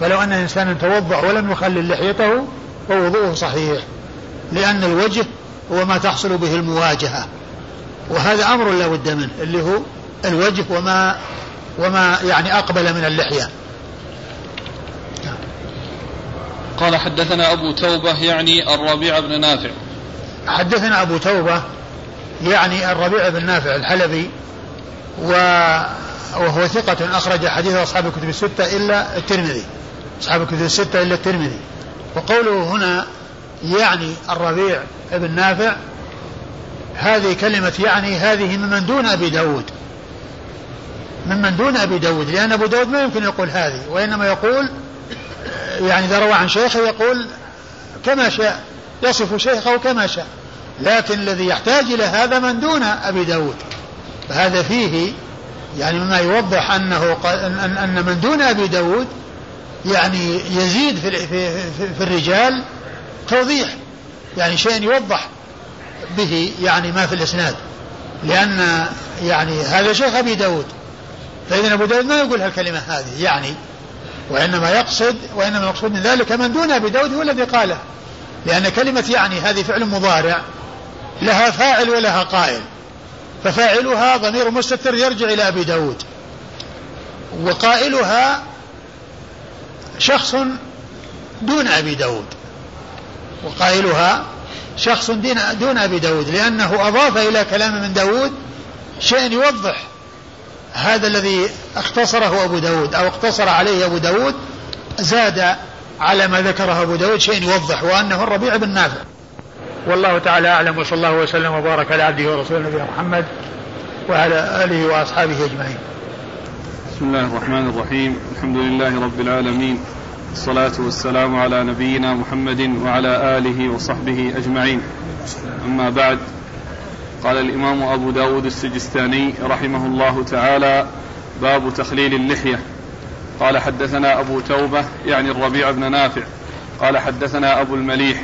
فلو أن إنسانا توضأ ولم يخلل لحيته فوضوءه صحيح لأن الوجه هو ما تحصل به المواجهة وهذا أمر لا بد منه اللي هو الوجه وما وما يعني أقبل من اللحية. قال حدثنا أبو توبة يعني الربيع بن نافع. حدثنا أبو توبة يعني الربيع بن نافع الحلبي و وهو ثقة أخرج حديث أصحاب الكتب الستة إلا الترمذي. أصحاب الكتب الستة إلا الترمذي. وقوله هنا يعني الربيع بن نافع هذه كلمة يعني هذه ممن دون أبي داود. ممن دون أبي داود لأن أبو داود ما يمكن يقول هذه وإنما يقول يعني إذا روى عن شيخه يقول كما شاء يصف شيخه كما شاء. لكن الذي يحتاج إلى هذا من دون أبي داود. فهذا فيه يعني مما يوضح أنه أن, من دون أبي داود يعني يزيد في, في, في, الرجال توضيح يعني شيء يوضح به يعني ما في الإسناد لأن يعني هذا شيخ أبي داود. فإذا أبو داود ما يقول هالكلمة هذه يعني وإنما يقصد وإنما المقصود من ذلك من دون أبي داود هو الذي قاله. لأن كلمة يعني هذه فعل مضارع لها فاعل ولها قائل ففاعلها ضمير مستتر يرجع إلى أبي داود. وقائلها شخص دون أبي داود. وقائلها شخص دون أبي داود لأنه أضاف إلى كلام من داود شيء يوضح هذا الذي اختصره أبو داود أو اقتصر عليه أبو داود زاد على ما ذكره أبو داود شيء يوضح وأنه الربيع بن نافع. والله تعالى أعلم وصلى الله وسلم وبارك على عبده ورسوله نبينا محمد وعلى آله وأصحابه أجمعين. بسم الله الرحمن الرحيم. الحمد لله رب العالمين. الصلاة والسلام على نبينا محمد وعلى آله وصحبه أجمعين. أما بعد قال الإمام أبو داود السجستاني رحمه الله تعالى باب تخليل اللحية. قال حدثنا أبو توبة يعني الربيع بن نافع. قال حدثنا أبو المليح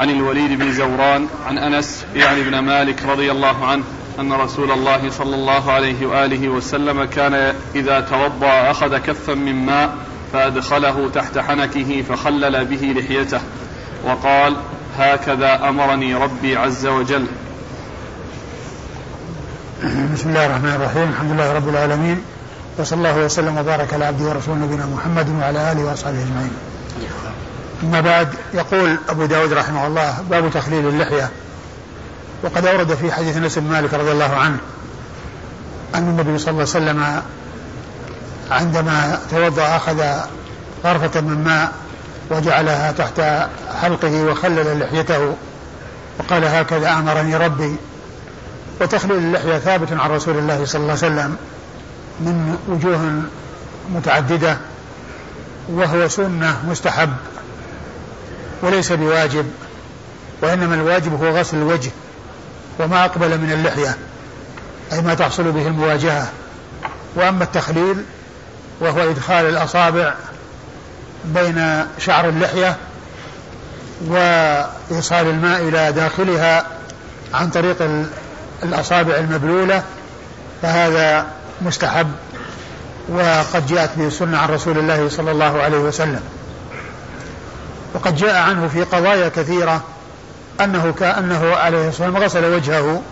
عن الوليد بن زوران عن أنس يعني بن مالك رضي الله عنه أن رسول الله صلى الله عليه وآله وسلم كان إذا توضأ أخذ كفا من ماء فأدخله تحت حنكه فخلل به لحيته وقال هكذا أمرني ربي عز وجل. بسم الله الرحمن الرحيم. الحمد لله رب العالمين. وصلى الله وسلم وبارك على عبده ورسوله نبينا محمد وعلى آله وأصحابه أجمعين. أما بعد يقول أبو داود رحمه الله باب تخليل اللحية. وقد أورد في حديث أنس بن مالك رضي الله عنه أن النبي صلى الله عليه وسلم عندما توضأ أخذ غرفه من ماء وجعلها تحت حلقه وخلل لحيته وقال هكذا أمرني ربي وتخليل اللحية ثابت عن رسول الله صلى الله عليه وسلم من وجوه متعددة وهو سنة مستحب وليس بواجب وإنما الواجب هو غسل الوجه وما أقبل من اللحية أي ما تحصل به المواجهة. وأما التخليل وهو إدخال الأصابع بين شعر اللحية وإيصال الماء إلى داخلها عن طريق الأصابع المبلولة فهذا مستحب وقد جاءت به السنة عن رسول الله صلى الله عليه وسلم. وقد جاء عنه في قضايا كثيرة أنه كأنه عليه الصلاة والسلام غسل وجهه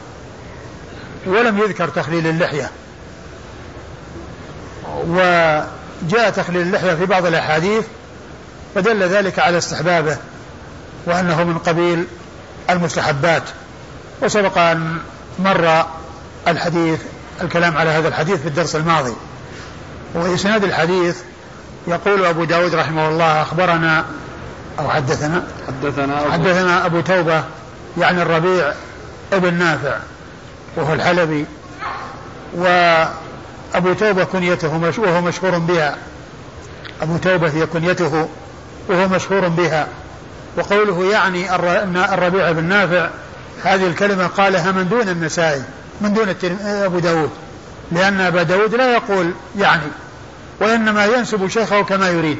ولم يذكر تخليل اللحية. وجاء تخليل اللحية في بعض الأحاديث فدل ذلك على استحبابه وأنه من قبيل المستحبات. وسبق أن مر الحديث الكلام على هذا الحديث في الدرس الماضي. وإسناد الحديث يقول أبو داود رحمه الله أخبرنا أو حدثنا؟ حدثنا أبو حدثنا أبو توبة يعني الربيع ابن نافع وهو الحلبي. وأبو توبة كنيته وهو مشهور بها. أبو توبة هي كنيته وهو مشهور بها. وقوله يعني الربيع بن نافع هذه الكلمة قالها من دون النسائي من دون أبو داود. لأن أبا داود لا يقول يعني وإنما ينسب شيخه كما يريد.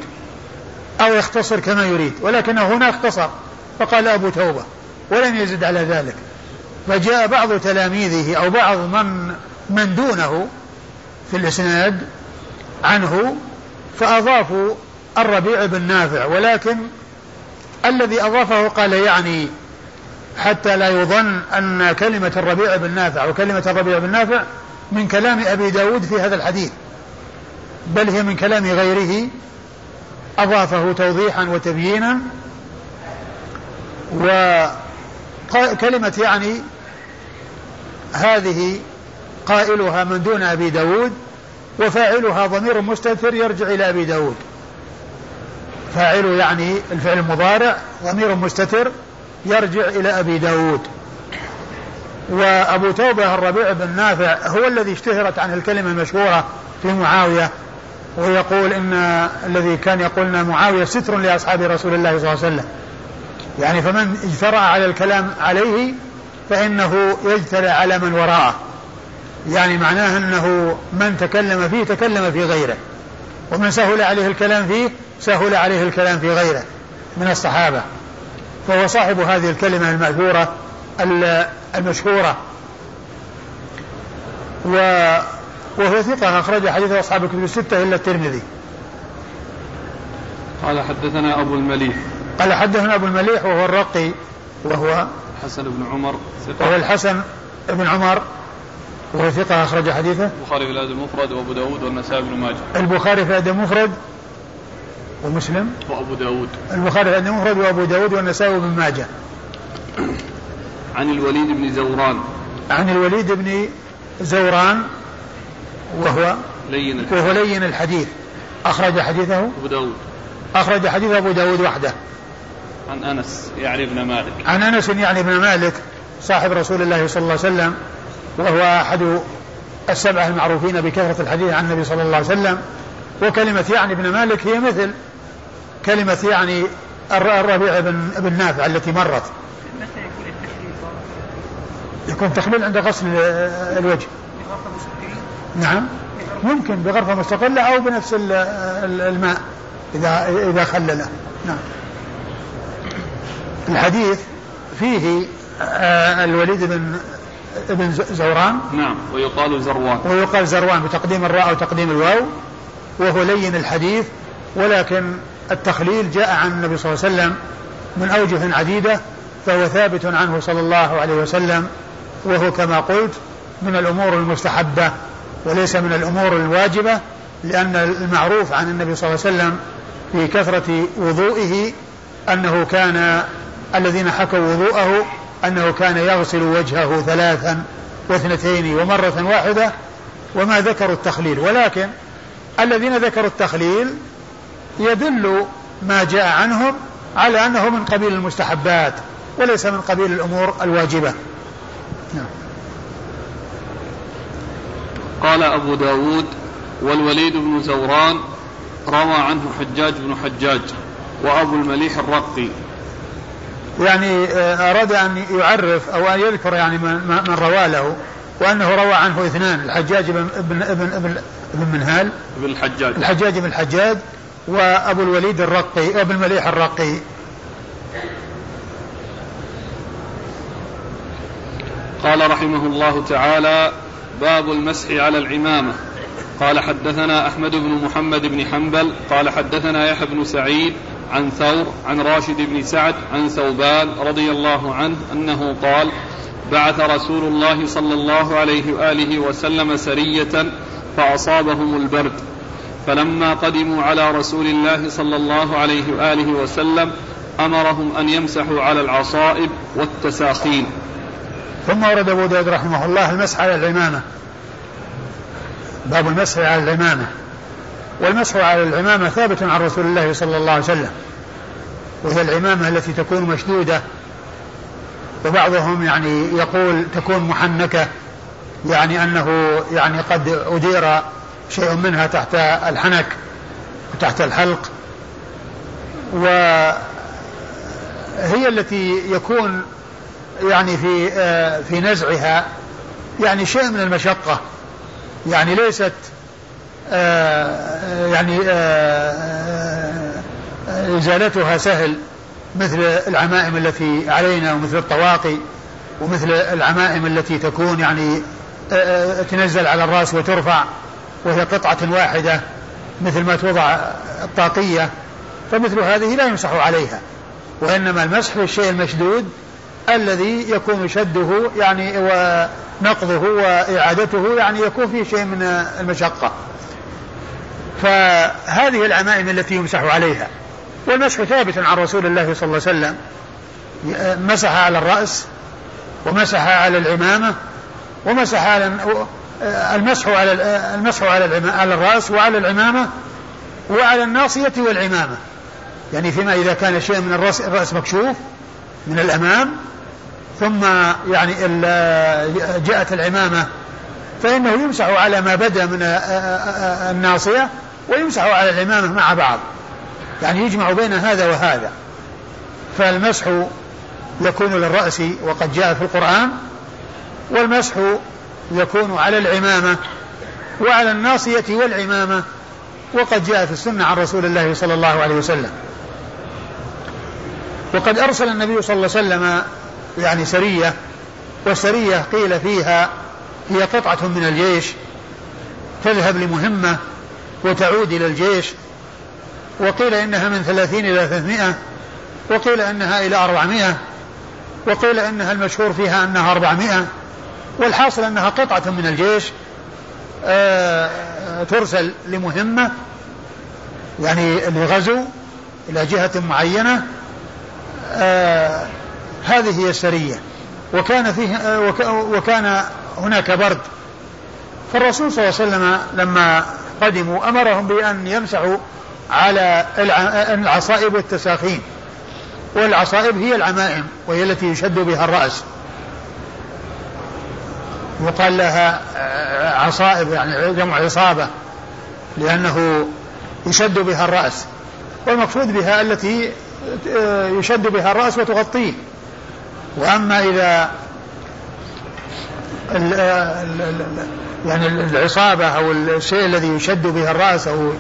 أو يختصر كما يريد ولكنه هنا اختصر فقال أبو توبة ولم يزد على ذلك. فجاء بعض تلاميذه أو بعض من من دونه في الإسناد عنه فأضافوا الربيع بن نافع ولكن الذي أضافه قال يعني حتى لا يظن أن كلمة الربيع بن نافع وكلمة الربيع بن نافع من كلام أبي داود في هذا الحديث بل هي من كلام غيره أضافه توضيحا وتبيينا. وكلمة يعني هذه قائلها من دون أبي داود وفاعلها ضمير مستتر يرجع إلى أبي داود. فاعل يعني الفعل المضارع ضمير مستتر يرجع إلى أبي داود. وأبو توبة الربيع بن نافع هو الذي اشتهرت عنه الكلمة المشهورة في معاوية ويقول إن الذي كان يقول معاوية ستر لأصحاب رسول الله صلى الله عليه وسلم. يعني فمن اجترأ على الكلام عليه فإنه يجترأ على من وراءه. يعني معناه أنه من تكلم فيه تكلم في غيره. ومن سهل عليه الكلام فيه سهل عليه الكلام في غيره من الصحابة. فهو صاحب هذه الكلمة المأثورة المشهورة. و وهو ثقة أخرج حديث أصحاب الكتب الستة إلا الترمذي. قال حدثنا أبو المليح. قال حدثنا أبو المليح وهو الرقي وهو حسن بن عمر ثقة. وهو الحسن بن عمر وهو ثقة أخرج حديثه. البخاري في الأدب المفرد وأبو داود والنسائي بن ماجه. البخاري في الأدب المفرد ومسلم. وأبو داود. البخاري في الأدب المفرد وأبو داود والنسائي بن ماجه. عن الوليد بن زوران. عن الوليد بن زوران وهو لين الحديث. وهو لين الحديث. أخرج حديثه؟ أبو داود. أخرج حديث أبو داود وحده. عن أنس يعني ابن مالك. عن أنس يعني ابن مالك صاحب رسول الله صلى الله عليه وسلم وهو أحد السبعة المعروفين بكثرة الحديث عن النبي صلى الله عليه وسلم. وكلمة يعني ابن مالك هي مثل كلمة يعني الربيع بن, بن نافع التي مرت. يكون تخليل عند غسل الوجه. نعم. ممكن بغرفة مستقلة أو بنفس الماء إذا إذا خلله. نعم. الحديث فيه آه، الوليد بن ابن زوران. نعم. ويقال زروان. ويقال زروان بتقديم الراء وتقديم الواو. وهو لين الحديث ولكن التخليل جاء عن النبي صلى الله عليه وسلم من أوجه عديدة فهو ثابت عنه صلى الله عليه وسلم وهو كما قلت من الأمور المستحبة. وليس من الأمور الواجبة لأن المعروف عن النبي صلى الله عليه وسلم في كثرة وضوئه أنه كان الذين حكوا وضوءه أنه كان يغسل وجهه ثلاثا واثنتين ومرة واحدة وما ذكروا التخليل ولكن الذين ذكروا التخليل يدل ما جاء عنهم على أنه من قبيل المستحبات وليس من قبيل الأمور الواجبة نعم. قال أبو داود والوليد بن زوران روى عنه حجاج بن حجاج وأبو المليح الرقي. يعني آه، أراد أن يعرف أو أن يذكر يعني من, من روى له وأنه روى عنه اثنان الحجاج بن ابن ابن ابن, ابن منهال ابن الحجاج. الحجاج بن الحجاج وأبو الوليد الرقي أبو المليح الرقي. قال رحمه الله تعالى باب المسح على العمامة. قال حدثنا أحمد بن محمد بن حنبل قال حدثنا يحيى بن سعيد عن ثور عن راشد بن سعد عن ثوبان رضي الله عنه أنه قال بعث رسول الله صلى الله عليه وآله وسلم سرية فأصابهم البرد. فلما قدموا على رسول الله صلى الله عليه وآله وسلم أمرهم أن يمسحوا على العصائب والتساخين. ثم ورد أبو داود رحمه الله المسح على العمامة. باب المسح على العمامة. والمسح على العمامة ثابت عن رسول الله صلى الله عليه وسلم. وهي العمامة التي تكون مشدودة. وبعضهم يعني يقول تكون محنكة. يعني أنه يعني قد أدير شيء منها تحت الحنك وتحت الحلق. وهي التي يكون يعني في آه، في نزعها يعني شيء من المشقة. يعني ليست آه، يعني آه، إزالتها سهل مثل العمائم التي علينا ومثل الطواقي ومثل العمائم التي تكون يعني تنزل على الرأس وترفع وهي قطعة واحدة مثل ما توضع الطاقية فمثل هذه لا يمسح عليها وإنما المسح في الشيء المشدود الذي يكون شده يعني ونقضه وإعادته يعني يكون فيه شيء من المشقة. فهذه العمائم التي يمسح عليها. والمسح ثابت عن رسول الله صلى الله عليه وسلم. مسح على الرأس ومسح على العمامة ومسح على المسح على المسح على على الرأس وعلى العمامة وعلى الناصية والعمامة. يعني فيما إذا كان شيء من الرأس, الرأس مكشوف من الأمام ثم يعني جاءت العمامة فإنه يمسح على ما بدا من الناصية ويمسح على العمامة مع بعض. يعني يجمع بين هذا وهذا. فالمسح يكون للرأس وقد جاء في القرآن والمسح يكون على العمامة وعلى الناصية والعمامة وقد جاء في السنة عن رسول الله صلى الله عليه وسلم. وقد أرسل النبي صلى الله عليه وسلم يعني سرية والسرية قيل فيها هي قطعة من الجيش تذهب لمهمة وتعود إلى الجيش وقيل إنها من ثلاثين إلى ثلاثمائة وقيل إنها إلى أربعمائة وقيل إنها المشهور فيها أنها أربعمائة والحاصل أنها قطعة من الجيش آه ترسل لمهمة يعني لغزو إلى جهة معينة آه هذه هي السرية وكان فيه آه وكان هناك برد. فالرسول صلى الله عليه وسلم لما قدموا أمرهم بأن يمسحوا على العصائب والتساخين والعصائب هي العمائم وهي التي يشد بها الرأس. وقال لها عصائب يعني جمع عصابة لأنه يشد بها الرأس. والمقصود بها التي يشد بها الرأس وتغطيه. وأما إذا ال ال يعني العصابة أو الشيء الذي يشد به الرأس أو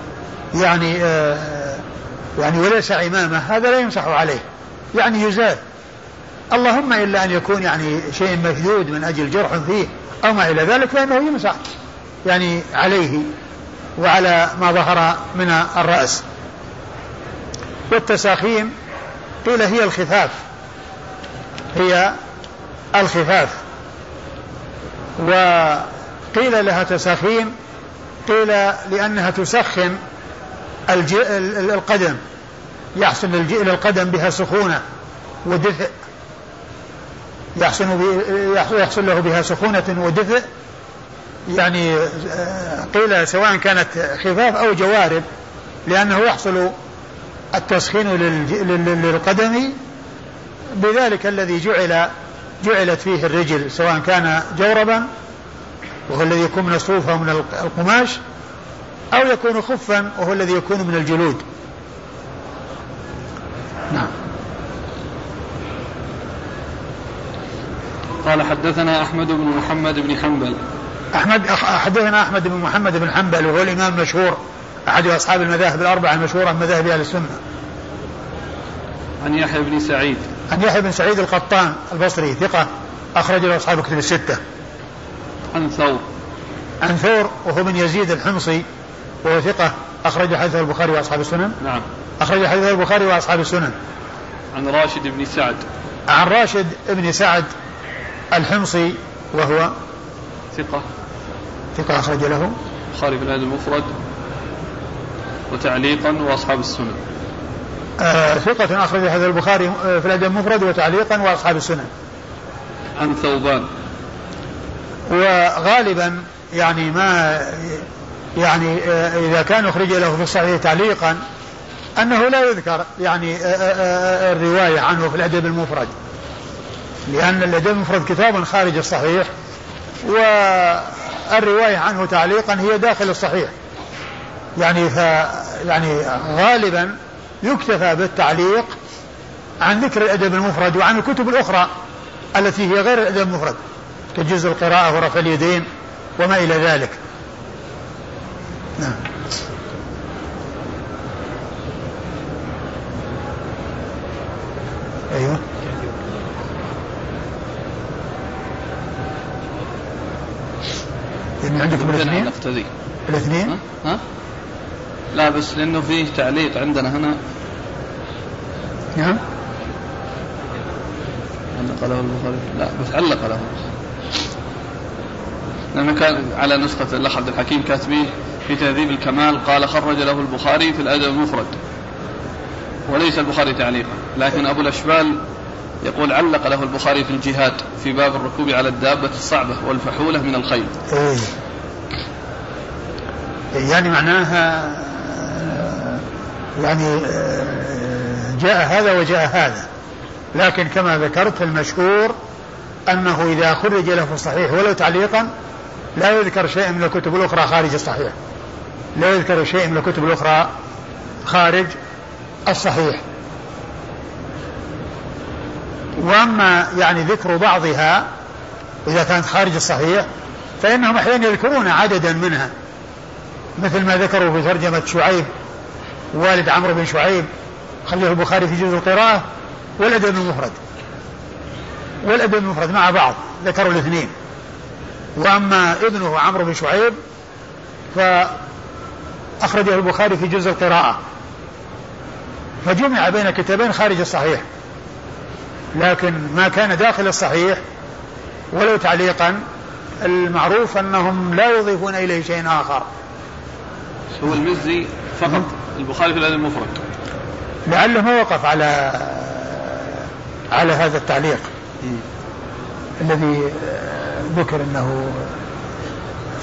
يعني يعني وليس عمامة هذا لا يمسح عليه. يعني يزال. اللهم إلا أن يكون يعني شيء مشدود من أجل جرح فيه أو ما إلى ذلك فإنه يمسح يعني عليه وعلى ما ظهر من الرأس. والتساخيم قيل هي الخفاف. هي الخفاف. وقيل لها تساخيم قيل لأنها تسخن القدم يحصل القدم بها سخونة ودفء. يحصل, يحصل له بها سخونة ودفء. يعني آه، قيل سواء كانت خفاف أو جوارب لأنه يحصل التسخين للقدم بذلك الذي جعل جعلت فيه الرجل سواء كان جوربا وهو الذي يكون من الصوف أو من القماش أو يكون خفا وهو الذي يكون من الجلود. نعم. قال حدثنا أحمد بن محمد بن حنبل. أحمد حدثنا أحمد بن محمد بن حنبل وهو الإمام المشهور أحد أصحاب المذاهب الأربعة المشهورة من مذاهب أهل السنة. عن يحيى بن سعيد. عن يحيى بن سعيد القطان البصري ثقة أخرج له أصحاب كتب الستة. عن ثور. عن ثور وهو بن يزيد الحمصي وهو ثقة أخرج حديث البخاري وأصحاب السنن. نعم. أخرج حديث البخاري وأصحاب السنن. عن راشد بن سعد. عن راشد بن سعد الحمصي وهو ثقة. ثقة أخرج له. البخاري في الأدب المفرد. وتعليقا وأصحاب السنن. ثقة أخرج هذا البخاري آه، في الأدب المفرد وتعليقا وأصحاب السنن عن ثوبان. وغالبا يعني ما يعني آه، إذا كان أخرج له في الصحيح تعليقا أنه لا يذكر يعني آه، الرواية عنه في الأدب المفرد لأن الأدب المفرد كتاب خارج الصحيح والرواية عنه تعليقا هي داخل الصحيح. يعني ف يعني غالبا يكتفى بالتعليق عن ذكر الأدب المفرد وعن الكتب الأخرى التي هي غير الأدب المفرد كجزء القراءة ورفع اليدين وما إلى ذلك. نعم أيوه يعني عندكم الاثنين؟ الاثنين؟ ها؟ لا بس لأنه فيه تعليق عندنا هنا. نعم. علق له البخاري. لا بس علق له لأنه كان على نسخة الأخ عبد الحكيم كاتبين في تهذيب الكمال قال خرج له البخاري في الأدب المفرد. وليس البخاري تعليقا. لكن أبو الأشبال يقول علق له البخاري في الجهاد في باب الركوب على الدابة الصعبة والفحولة من الخيل. إيه. يعني معناها يعني جاء هذا وجاء هذا. لكن كما ذكرت المشهور أنه إذا خرج له في الصحيح ولو تعليقا لا يذكر شيء من الكتب الأخرى خارج الصحيح. لا يذكر شيء من الكتب الأخرى خارج الصحيح. وأما يعني ذكر بعضها إذا كانت خارج الصحيح فإنهم أحيانا يذكرون عددا منها. مثل ما ذكروا في ترجمة شعيب والد عمرو بن شعيب خليه البخاري في جزء القراءة والادب المفرد والادب المفرد مع بعض ذكروا الاثنين. وأما ابنه عمرو بن شعيب فأخرجه البخاري في جزء القراءة. فجمع بين كتابين خارج الصحيح. لكن ما كان داخل الصحيح ولو تعليقا المعروف أنهم لا يضيفون إليه شيء آخر. هو المزي فقط البخاري في الأدب المفرد. لعله ما وقف على على هذا التعليق الذي ذكر انه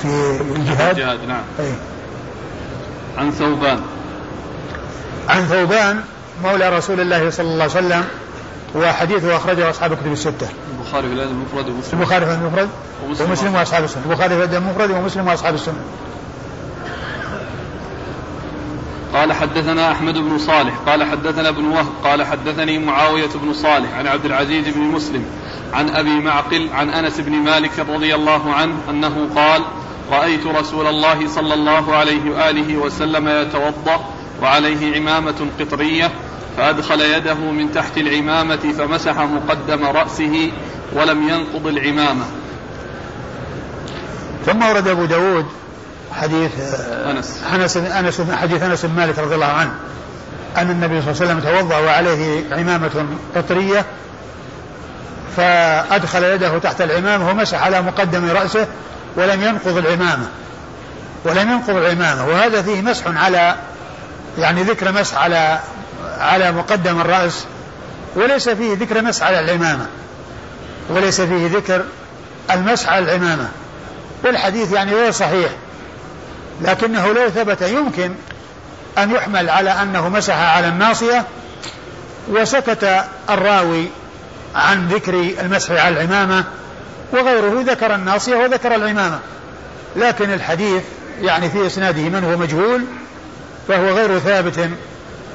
في الجهاد. الجهاد نعم. أي. عن ثوبان. عن ثوبان مولى رسول الله صلى الله عليه وسلم وحديثه أخرجه أصحاب الكتب الستة. البخاري في الأدب المفرد ومسلم. البخاري في المفرد ومسلم وأصحاب السنة. البخاري في الأدب المفرد ومسلم وأصحاب السنة. قال حدثنا أحمد بن صالح قال حدثنا ابن وهب قال حدثني معاوية بن صالح عن عبد العزيز بن مسلم عن أبي معقل عن أنس بن مالك رضي الله عنه أنه قال رأيت رسول الله صلى الله عليه وآله وسلم يتوضأ وعليه عمامة قطرية فأدخل يده من تحت العمامة فمسح مقدم رأسه ولم ينقض العمامة. ثم ورد أبو داود حديث أنس. أنس أنس حديث أنس بن مالك رضي الله عنه أن النبي صلى الله عليه وسلم توضأ وعليه عمامة قطرية فأدخل يده تحت العمامة ومسح على مقدم رأسه ولم ينقض العمامة. ولم ينقض العمامة. وهذا فيه مسح على يعني ذكر مسح على على مقدم الرأس وليس فيه ذكر مسح على العمامة. وليس فيه ذكر المسح على العمامة. والحديث يعني غير صحيح. لكنه لو ثبت يمكن أن يحمل على أنه مسح على الناصية وسكت الراوي عن ذكر المسح على العمامة وغيره ذكر الناصية وذكر العمامة. لكن الحديث يعني في إسناده من هو مجهول فهو غير ثابت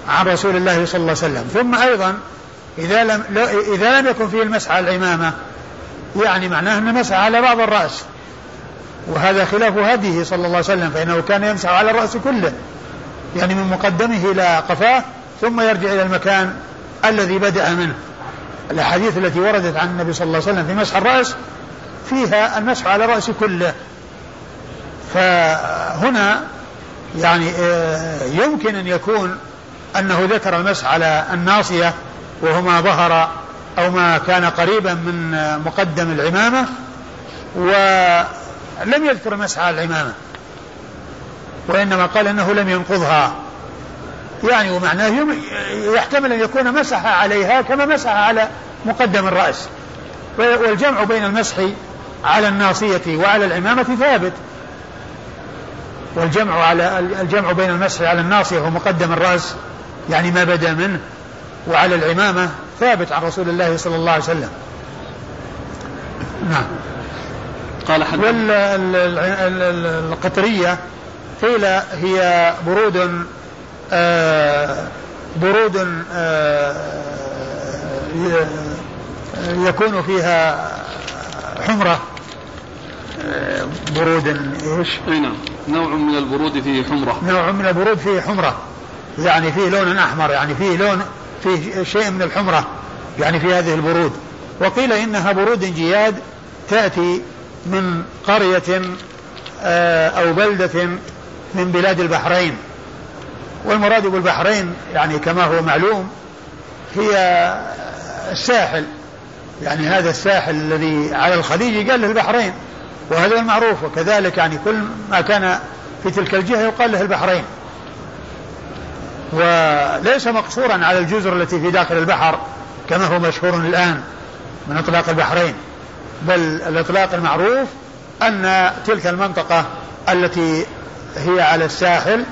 عن رسول الله صلى الله عليه وسلم. ثم أيضا إذا لم إذا لم يكن فيه المسح على العمامة يعني معناه أنه مسح على بعض الرأس. وهذا خلاف هديه صلى الله عليه وسلم فإنه كان يمسح على الرأس كله يعني من مقدمه إلى قفاه ثم يرجع إلى المكان الذي بدأ منه. الأحاديث التي وردت عن النبي صلى الله عليه وسلم في مسح الرأس فيها المسح على الرأس كله. فهنا يعني آه، يمكن أن يكون أنه ذكر المسح على الناصية وهو ما ظهر أو ما كان قريبا من مقدم العمامة ولم يذكر المسح على العمامة وإنما قال أنه لم ينقضها. يعني ومعناه يحتمل أن يكون مسح عليها كما مسح على مقدم الرأس. والجمع بين المسح على الناصية وعلى العمامة ثابت. والجمع على الجمع بين المسح على الناصية ومقدم الرأس يعني ما بدا منه وعلى العمامة ثابت عن رسول الله صلى الله عليه وسلم. نعم. قال حد والقطرية قيل هي برود آه برود آه يكون فيها حمرة. آه، برود إيش؟ أي نعم. نوع من البرود فيه حمرة. نوع من البرود فيه حمرة. يعني فيه لون أحمر يعني فيه لون فيه شيء من الحمرة. يعني في هذه البرود. وقيل إنها برود جياد تأتي من قرية آه، أو بلدة من بلاد البحرين. والمراد بالبحرين يعني كما هو معلوم هي الساحل. يعني هذا الساحل الذي على الخليج قال له البحرين وهذا المعروف. وكذلك يعني كل ما كان في تلك الجهة يقال له البحرين. وليس مقصورا على الجزر التي في داخل البحر كما هو مشهور الآن من إطلاق البحرين. بل الإطلاق المعروف أن تلك المنطقة التي هي على الساحل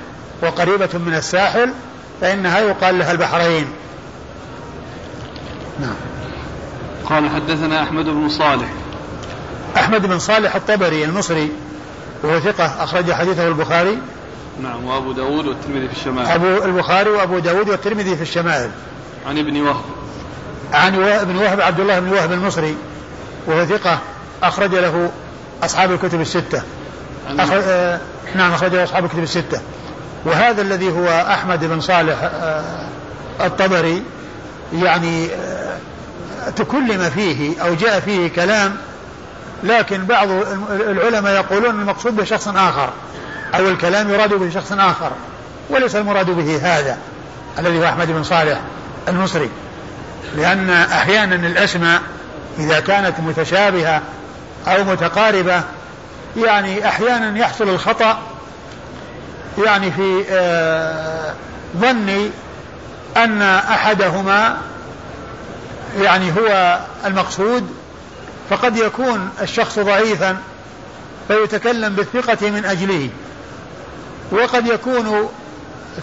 وقريبة من الساحل فإنها يقال لها البحرين. نعم. قال حدثنا أحمد بن صالح. أحمد بن صالح الطبري المصري وهو ثقة أخرج حديثه البخاري. نعم وأبو داود والترمذي في الشمائل. أبو البخاري وأبو داود والترمذي في الشمائل. عن ابن وهب. عن ابن وهب عبد الله بن وهب المصري. وهو ثقة أخرج له أصحاب الكتب الستة. أخرج آه نعم أخرج له أصحاب الكتب الستة. وهذا الذي هو أحمد بن صالح آه الطبري يعني آه تكلم فيه أو جاء فيه كلام لكن بعض العلماء يقولون المقصود بشخص آخر أو الكلام يراد به شخص آخر وليس المراد به هذا الذي هو أحمد بن صالح المصري. لأن أحيانا الأسماء إذا كانت متشابهة أو متقاربة يعني أحيانا يحصل الخطأ يعني في آه، ظني أن أحدهما يعني هو المقصود فقد يكون الشخص ضعيفا فيتكلم بالثقة من أجله وقد يكون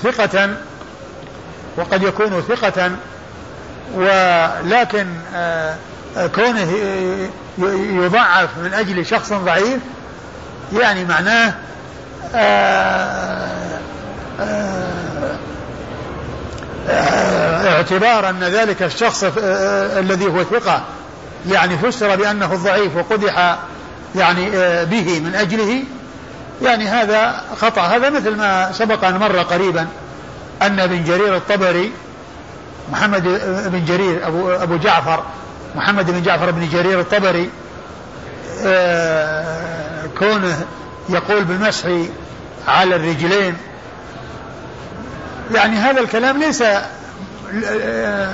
ثقة وقد يكون ثقة ولكن آه، كونه يضعف من أجل شخص ضعيف يعني معناه آه، آه، اعتبار أن ذلك الشخص الذي هو ثقة يعني فسر بأنه الضعيف وقدح يعني به من أجله يعني هذا خطأ. هذا مثل ما سبق أن مر قريبا أن ابن جرير الطبري محمد بن جرير أبو, أبو جعفر محمد بن جعفر بن جرير الطبري آه، كونه يقول بالمسح على الرجلين. يعني هذا الكلام ليس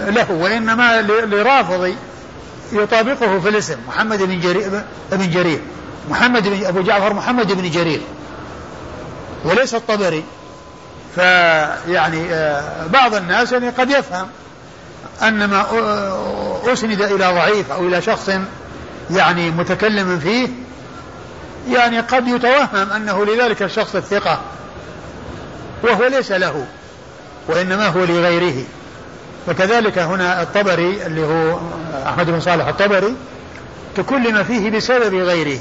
له وإنما لرافضي يطابقه في الاسم محمد بن جرير بن جرير. محمد بن أبو جعفر محمد بن جرير. وليس الطبري. فيعني آه، بعض الناس يعني قد يفهم. أن ما أسند إلى ضعيف أو إلى شخص يعني متكلم فيه يعني قد يتوهم أنه لذلك الشخص الثقة وهو ليس له وإنما هو لغيره. وكذلك هنا الطبري اللي هو أحمد بن صالح الطبري تكلم فيه بسبب غيره.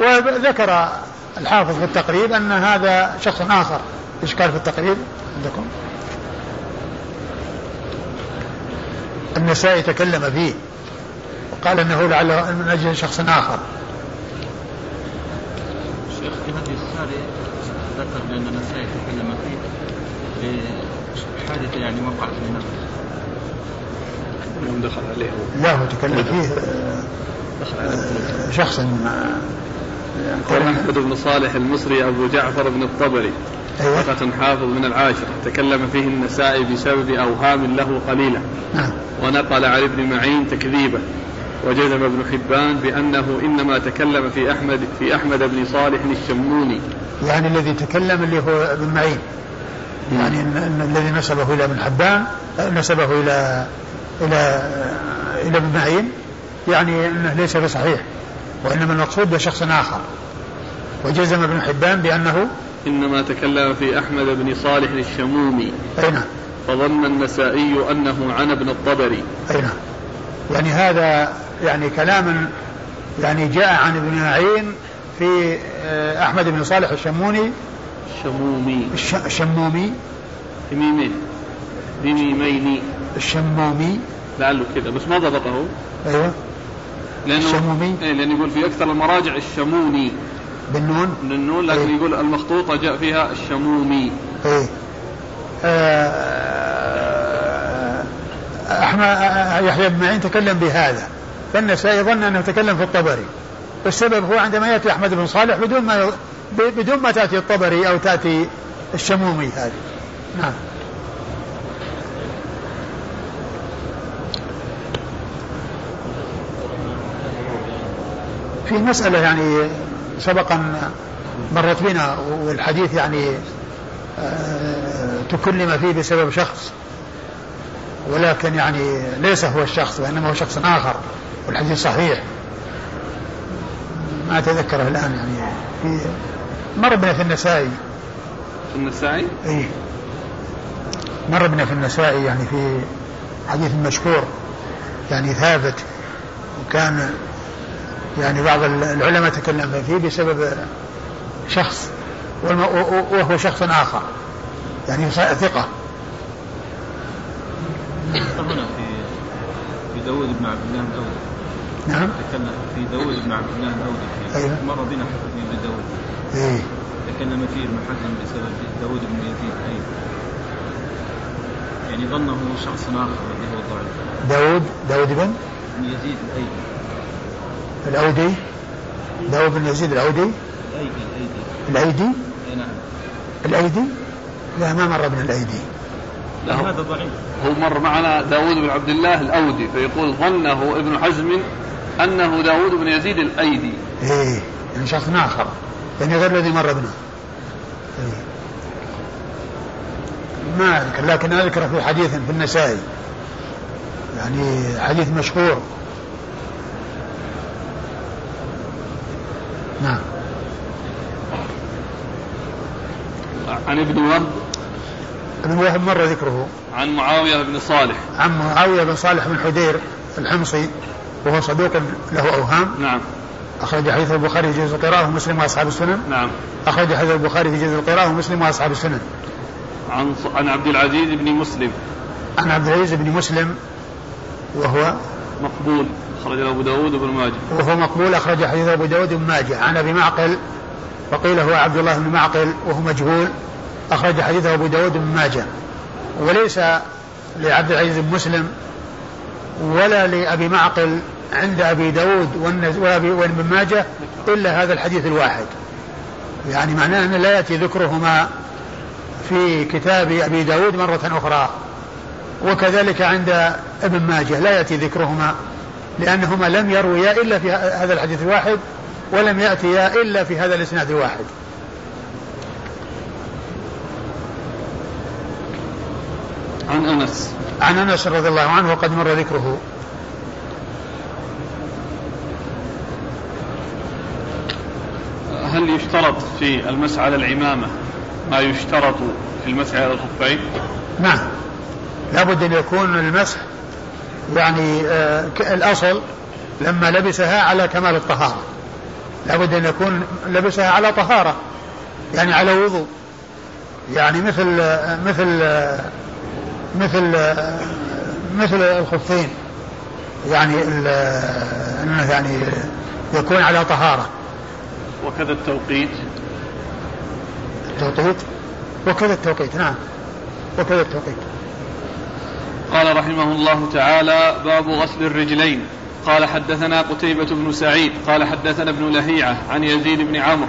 وذكر الحافظ في التقريب أن هذا شخص آخر إشكال في التقريب عندكم؟ النسائي تكلم فيه وقال إنه لعله من أجل شخص آخر. شيخ في هذه الرساله ذكر بأن النسائي تكلم فيه بحادثه يعني وقعت لنفسه. يوم دخل عليه لا هو تكلم فيه دخل عليه شخص قال احمد بن صالح المصري أبو جعفر بن الطبري أيوة. ثقة حافظ من العاشرة تكلم فيه النسائي بسبب أوهام له قليلة. نعم. ونقل عن ابن معين تكذيبه. وجزم ابن حبان بأنه إنما تكلم في أحمد في أحمد بن صالح الشموني. يعني الذي تكلم اللي هو ابن معين. يعني إن, إن الذي نسبه إلى ابن حبان نسبه إلى إلى إلى ابن معين. يعني أنه ليس بصحيح. وإنما المقصود بشخص آخر. وجزم ابن حبان بأنه إنما تكلم في أحمد بن صالح الشمومي. أي نعم. فظن النسائي أنه عن ابن الطبري. أي نعم. يعني هذا يعني كلام يعني جاء عن ابن معين في آه، أحمد بن صالح الشموني. الشمومي. الشمومي. بميمين بميمين الشمومي. لعله كذا بس ما ضبطه. أيوه. لأنه الشمومي. إيه لأنه يقول في أكثر المراجع الشموني. بالنون؟ بالنون لكن إيه؟ يقول المخطوطة جاء فيها الشمومي. إيه. آه، أحمد يحيى بن معين تكلم بهذا. فالنسائي ظن أنه تكلم في الطبري. والسبب هو عندما يأتي أحمد بن صالح بدون ما بدون ما تأتي الطبري أو تأتي الشمومي هذه. نعم. في مسألة يعني سبقا مرت بنا والحديث يعني آه، تكلم فيه بسبب شخص ولكن يعني ليس هو الشخص وإنما هو شخص آخر والحديث صحيح. ما أتذكره الآن يعني في مر بنا في النسائي. في النسائي؟ إيه. مر بنا في النسائي يعني في حديث مشهور يعني ثابت وكان يعني بعض العلماء تكلم فيه بسبب شخص وهو شخص آخر يعني ثقة. هنا في في داوود بن عبد الله الأودي. نعم. تكلم في داوود بن عبد الله الأودي أيوه. مر بنا حديث ابن داوود. إيه. تكلم فيه ابن حزم بسبب داوود بن يزيد أيضا يعني ظنه شخص آخر الذي هو ضعيف. داوود داوود بن؟ بن يزيد الأيدي الأودي داوود بن يزيد الأودي الأيدي الأيدي الأيدي أي نعم الأيدي لا ما مر من الأيدي لا هو- هذا ضعيف؟ هو مر معنا داود بن عبد الله الأودي فيقول ظنه ابن حزم أنه داود بن يزيد الأيدي. إيه يعني شخص آخر يعني غير الذي مر بنا. إيه. ما أذكر لكن أذكر في حديث في النسائي يعني حديث مشهور. نعم. عن ابن وهب ابن وهب مر ذكره. عن معاوية بن صالح. عن معاوية بن صالح بن حدير الحمصي وهو صدوق له أوهام. نعم. أخرج حديث البخاري في جزء القراءة ومسلم وأصحاب السنن. نعم. أخرج حديث البخاري في جزء القراءة ومسلم وأصحاب السنن. عن عن عبد العزيز بن مسلم. عن عبد العزيز بن مسلم وهو مقبول. أخرج له أبو داود بن ماجه. وهو مقبول أخرج حديث أبو داود بن ماجه. عن أبي معقل وقيل هو عبد الله بن معقل وهو مجهول. أخرج حديثه أبو داود بن ماجه. وليس لعبد العزيز بن مسلم ولا لأبي معقل عند أبي داود وابن ماجه إلا هذا الحديث الواحد. يعني معناه أن لا يأتي ذكرهما في كتاب أبي داود مرة أخرى. وكذلك عند ابن ماجه لا يأتي ذكرهما لأنهما لم يرويا إلا في هذا الحديث الواحد ولم يأتيا إلا في هذا الإسناد الواحد. عن أنس. عن أنس رضي الله عنه وقد مر ذكره. هل يشترط في المسح على العمامة ما يشترط في المسح على الخفين؟ نعم. لابد أن يكون المسح يعني آه، الأصل لما لبسها على كمال الطهارة. لابد أن يكون لبسها على طهارة يعني على وضوء. يعني مثل آه، مثل آه، مثل مثل الخفين. يعني إنه يعني يكون على طهارة. وكذا التوقيت. التوقيت وكذا التوقيت نعم. وكذا التوقيت. قال رحمه الله تعالى باب غسل الرجلين. قال حدثنا قتيبة بن سعيد قال حدثنا ابن لهيعة عن يزيد بن عمرو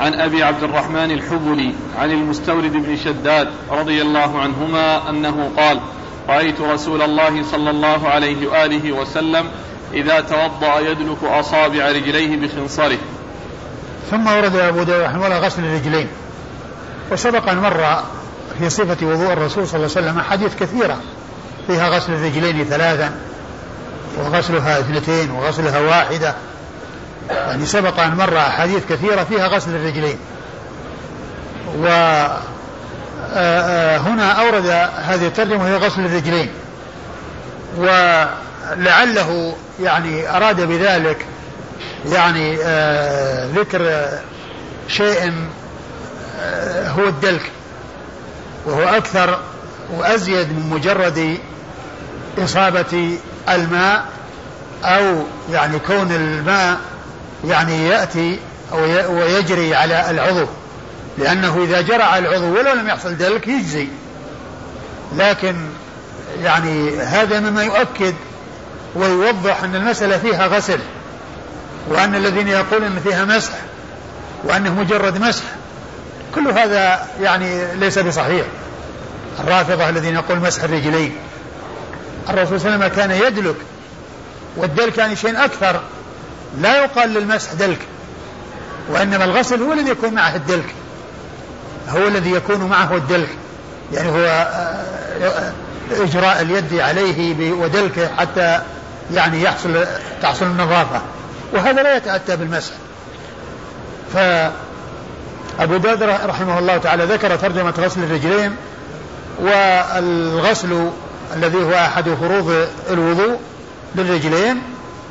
عن أبي عبد الرحمن الحبلي عن المستورد بن شداد رضي الله عنهما أنه قال رأيت رسول الله صلى الله عليه وآله وسلم إذا توضأ يدلك أصابع رجليه بخنصره. ثم ورد أبو داود رحمه الله غسل الرجلين. وسبق أن مر في صفة وضوء الرسول صلى الله عليه وسلم أحاديث كثيرة. فيها غسل الرجلين ثلاثا وغسلها اثنتين وغسلها واحدة. يعني سبق أن مر أحاديث كثيرة فيها غسل الرجلين. و آه، آه، هنا أورد هذه الترجمة وهي غسل الرجلين. ولعله يعني أراد بذلك يعني آه ذكر شيء هو الدلك وهو أكثر وأزيد من مجرد إصابة الماء أو يعني كون الماء يعني يأتي ويجري على العضو. لأنه إذا جرى على العضو ولو لم يحصل دلك يجزي. لكن يعني هذا مما يؤكد ويوضح أن المسألة فيها غسل. وأن الذين يقولون أن فيها مسح. وأنه مجرد مسح. كل هذا يعني ليس بصحيح. الرافضة الذين يقول مسح الرجلين. الرسول صلى الله عليه وسلم كان يدلك والدلك يعني شيء أكثر. لا يقال للمسح دلك وإنما الغسل هو الذي يكون معه الدلك. هو الذي يكون معه الدلك. يعني هو آه، إجراء اليد عليه ودلكه حتى يعني يحصل تحصل النظافة. وهذا لا يتأتى بالمسح. فأبو داود رحمه الله تعالى ذكر ترجمة غسل الرجلين والغسل الذي هو أحد فروض الوضوء للرجلين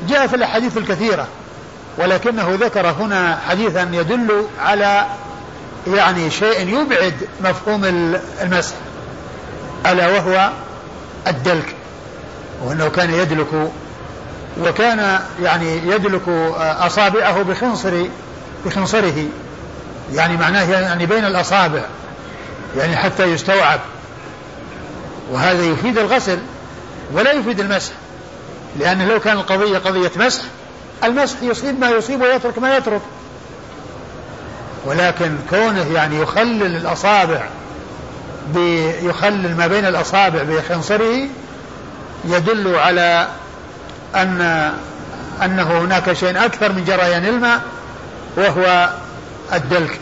جاء في الأحاديث الكثيرة ولكنه ذكر هنا حديثا يدل على يعني شيء يبعد مفهوم المسح ألا وهو الدلك وأنه كان يدلك وكان يعني يدلك أصابعه بخنصر بخنصره يعني معناه يعني بين الأصابع يعني حتى يستوعب. وهذا يفيد الغسل ولا يفيد المسح. لأن لو كان القضية قضية مسح المسح يصيب ما يصيب ويترك ما يترك. ولكن كونه يعني يخلل الأصابع يخلل ما بين الأصابع بخنصره يدل على أن أنه هناك شيء أكثر من جريان الماء وهو الدلك.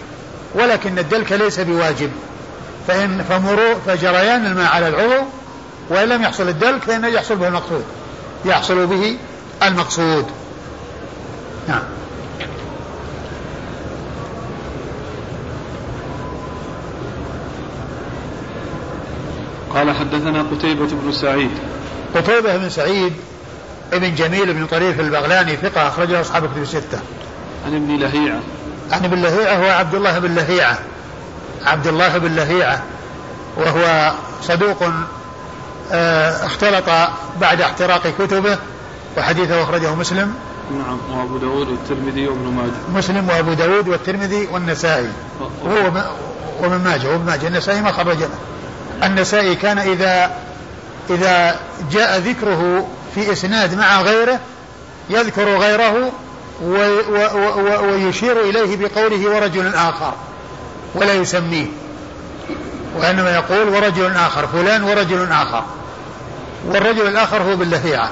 ولكن الدلك ليس بواجب. فإن فمرو فجريان الماء على العضو وإن لم يحصل الدلك فإنه يحصل به المقصود يحصل به المقصود نعم قال حدثنا قتيبة بن سعيد قتيبة بن سعيد ابن جميل بن طريف البغلاني ثقة أخرجه أصحاب كتب الستة. عن ابن لهيعة. عن ابن لهيعة هو عبد الله بن لهيعة. عبد الله بن لهيعة وهو صدوق آه، اختلط بعد احتراق كتبه وحديثه أخرجه مسلم. نعم وأبو داود والترمذي وابن ماجه. مسلم وأبو داود والترمذي والنسائي. وهو ومن ماجه وابن ماجه النسائي ما خرج. له النسائي كان إذا إذا جاء ذكره في إسناد مع غيره يذكر غيره ويشير إليه بقوله ورجل آخر. ولا يسميه. وإنما يقول ورجل آخر فلان ورجل آخر. والرجل الآخر هو باللهيعة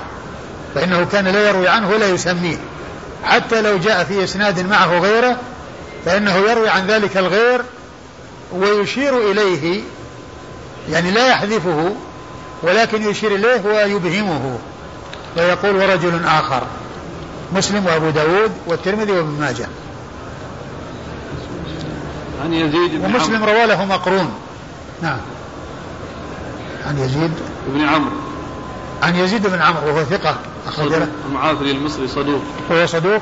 فإنه كان لا يروي عنه ولا يسميه. حتى لو جاء في إسناد معه غيره فإنه يروي عن ذلك الغير ويشير إليه يعني لا يحذفه ولكن يشير إليه ويبهمه. ويقول ورجل آخر مسلم وأبو داود والترمذي وابن ماجه. عن يزيد بن ومسلم روى له مقرون. نعم. عن يزيد. بن عمرو. عن يزيد بن عمرو وهو ثقة أخرج له. المعافري المصري صدوق وهو صدوق.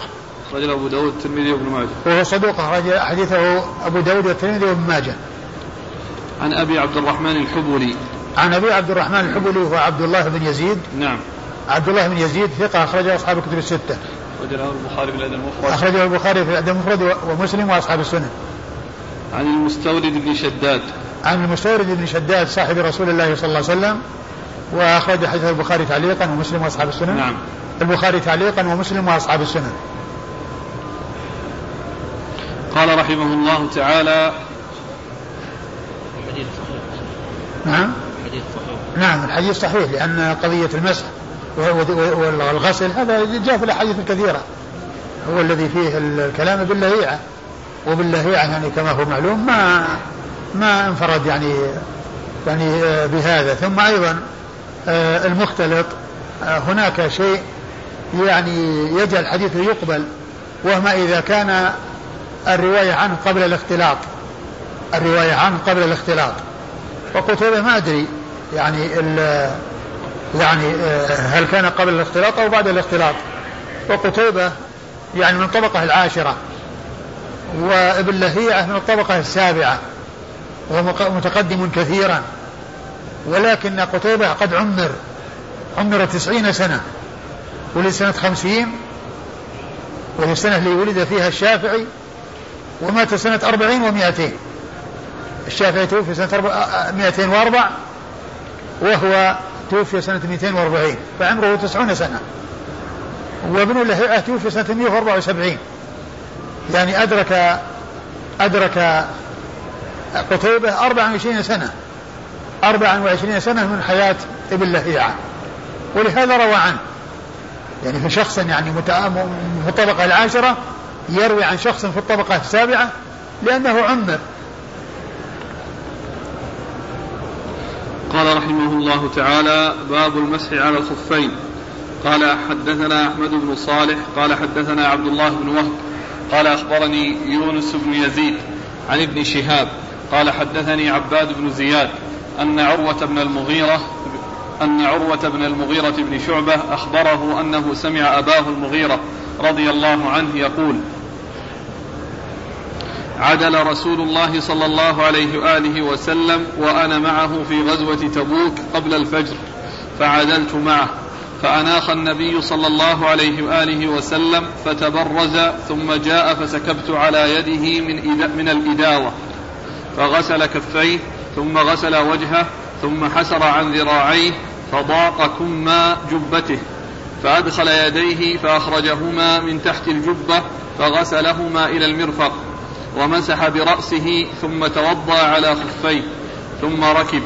أخرج أبو داود والترمذي وابن ماجه. وهو صدوق أخرج حديثه أبو داود والترمذي وابن ماجه. عن أبي عبد الرحمن الحبلي. عن أبي عبد الرحمن الحبلي وهو عبد الله بن يزيد. نعم. عبد الله بن يزيد ثقة أخرجه أصحاب الكتب الستة. أخرجه البخاري في الأدب المفرد. أخرجه البخاري في الأدب المفرد ومسلم وأصحاب السنن عن المستورد بن شداد. عن المستورد بن شداد صاحب رسول الله صلى الله عليه وسلم وأخرج حديث البخاري تعليقا ومسلم وأصحاب السنن. نعم. البخاري تعليقا ومسلم وأصحاب السنن. قال رحمه الله تعالى الحديث صحيح نعم. الحديث صحيح. نعم الحديث صحيح لأن قضية المسح والغسل هذا جاء في الأحاديث الكثيرة. هو الذي فيه الكلام باللهيعة. وباللهيعة يعني كما هو معلوم ما ما انفرد يعني يعني بهذا. ثم أيضا آه، المختلط آه، هناك شيء يعني يجعل الحديث يقبل وما إذا كان الرواية عنه قبل الاختلاط. الرواية عنه قبل الاختلاط. وقتيبة ما أدري يعني يعني آه، هل كان قبل الاختلاط أو بعد الاختلاط. وقتيبة يعني من الطبقة العاشرة. وابن لهيعة من الطبقة السابعة وهو متقدم كثيرا ولكن قتيبة قد عمر عمر تسعين سنة ولد سنة خمسين وهي السنة اللي ولد فيها الشافعي ومات سنة أربعين ومائتين. الشافعي توفي سنة مائتين وأربع وهو توفي سنة 240 فعمره 90 سنة. وابن لهيعة توفي سنة 174 يعني أدرك أدرك قتيبة 24 سنة. 24 سنة من حياة ابن لهيعة. ولهذا روى عنه. يعني في شخص يعني في الطبقة العاشرة يروي عن شخص في الطبقة السابعة لأنه عمر. قال رحمه الله تعالى باب المسح على الخفين. قال حدثنا أحمد بن صالح قال حدثنا عبد الله بن وهب قال أخبرني يونس بن يزيد عن ابن شهاب قال حدثني عباد بن زياد أن عروة بن المغيرة أن عروة بن المغيرة بن شعبة أخبره أنه سمع أباه المغيرة رضي الله عنه يقول عدل رسول الله صلى الله عليه وآله وسلم وأنا معه في غزوة تبوك قبل الفجر فعدلت معه. فأناخ النبي صلى الله عليه وآله وسلم فتبرز ثم جاء فسكبت على يده من, من الإداوة. فغسل كفيه ثم غسل وجهه ثم حسر عن ذراعيه فضاق كما جبته. فأدخل يديه فأخرجهما من تحت الجبة فغسلهما إلى المرفق ومسح برأسه ثم توضأ على خفيه ثم ركب.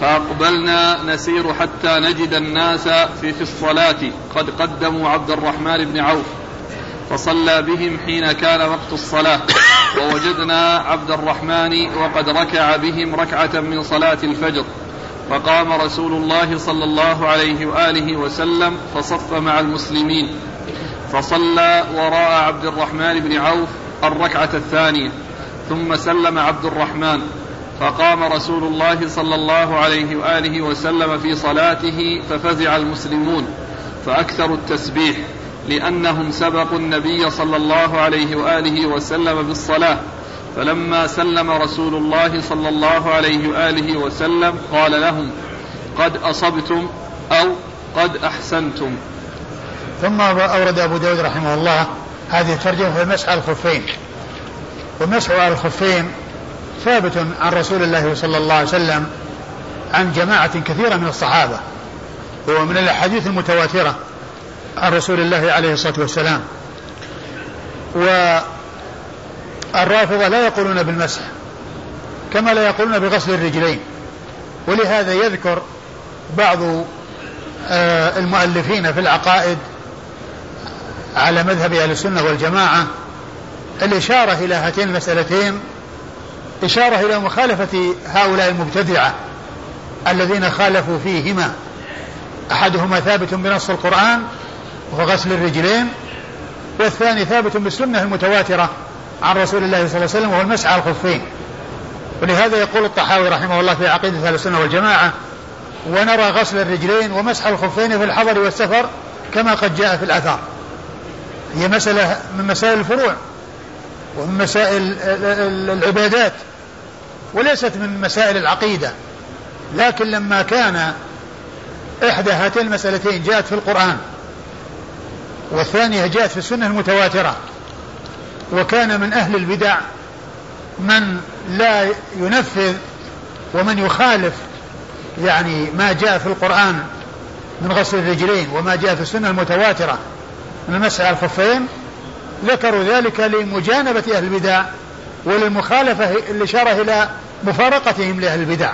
فأقبلنا نسير حتى نجد الناس في, في الصلاة. قد قدموا عبد الرحمن بن عوف. فصلى بهم حين كان وقت الصلاة. ووجدنا عبد الرحمن وقد ركع بهم ركعة من صلاة الفجر. فقام رسول الله صلى الله عليه وآله وسلم فصف مع المسلمين. فصلى وراء عبد الرحمن بن عوف الركعة الثانية. ثم سلم عبد الرحمن. فقام رسول الله صلى الله عليه وآله وسلم في صلاته ففزع المسلمون فاكثروا التسبيح لأنهم سبقوا النبي صلى الله عليه وآله وسلم بالصلاة. فلما سلم رسول الله صلى الله عليه وآله وسلم قال لهم قد أصبتم أو قد أحسنتم. ثم أورد أبو داود رحمه الله هذه الترجمة في على الخفين. على الخفين ثابت عن رسول الله صلى الله عليه وسلم عن جماعة كثيرة من الصحابة هو من الأحاديث المتواترة عن رسول الله عليه الصلاة والسلام. والرافضة لا يقولون بالمسح كما لا يقولون بغسل الرجلين. ولهذا يذكر بعض آه، المؤلفين في العقائد على مذهب أهل السنة والجماعة الإشارة إلى هاتين المسألتين إشارة إلى مخالفة هؤلاء المبتدعة الذين خالفوا فيهما. أحدهما ثابت بنص القرآن وهو غسل الرجلين والثاني ثابت بالسنة المتواترة عن رسول الله صلى الله عليه وسلم وهو المسعى الخفين. ولهذا يقول الطحاوي رحمه الله في عقيدة أهل السنة والجماعة ونرى غسل الرجلين ومسح الخفين في الحضر والسفر كما قد جاء في الأثار هي مسألة من مسائل الفروع ومن مسائل العبادات. وليست من مسائل العقيدة لكن لما كان إحدى هاتين المسألتين جاءت في القرآن والثانية جاءت في السنة المتواترة وكان من أهل البدع من لا ينفذ ومن يخالف يعني ما جاء في القرآن من غسل الرجلين وما جاء في السنة المتواترة من المسح على الخفين ذكروا ذلك لمجانبة أهل البدع وللمخالفة الإشارة إلى مفارقتهم لأهل البدع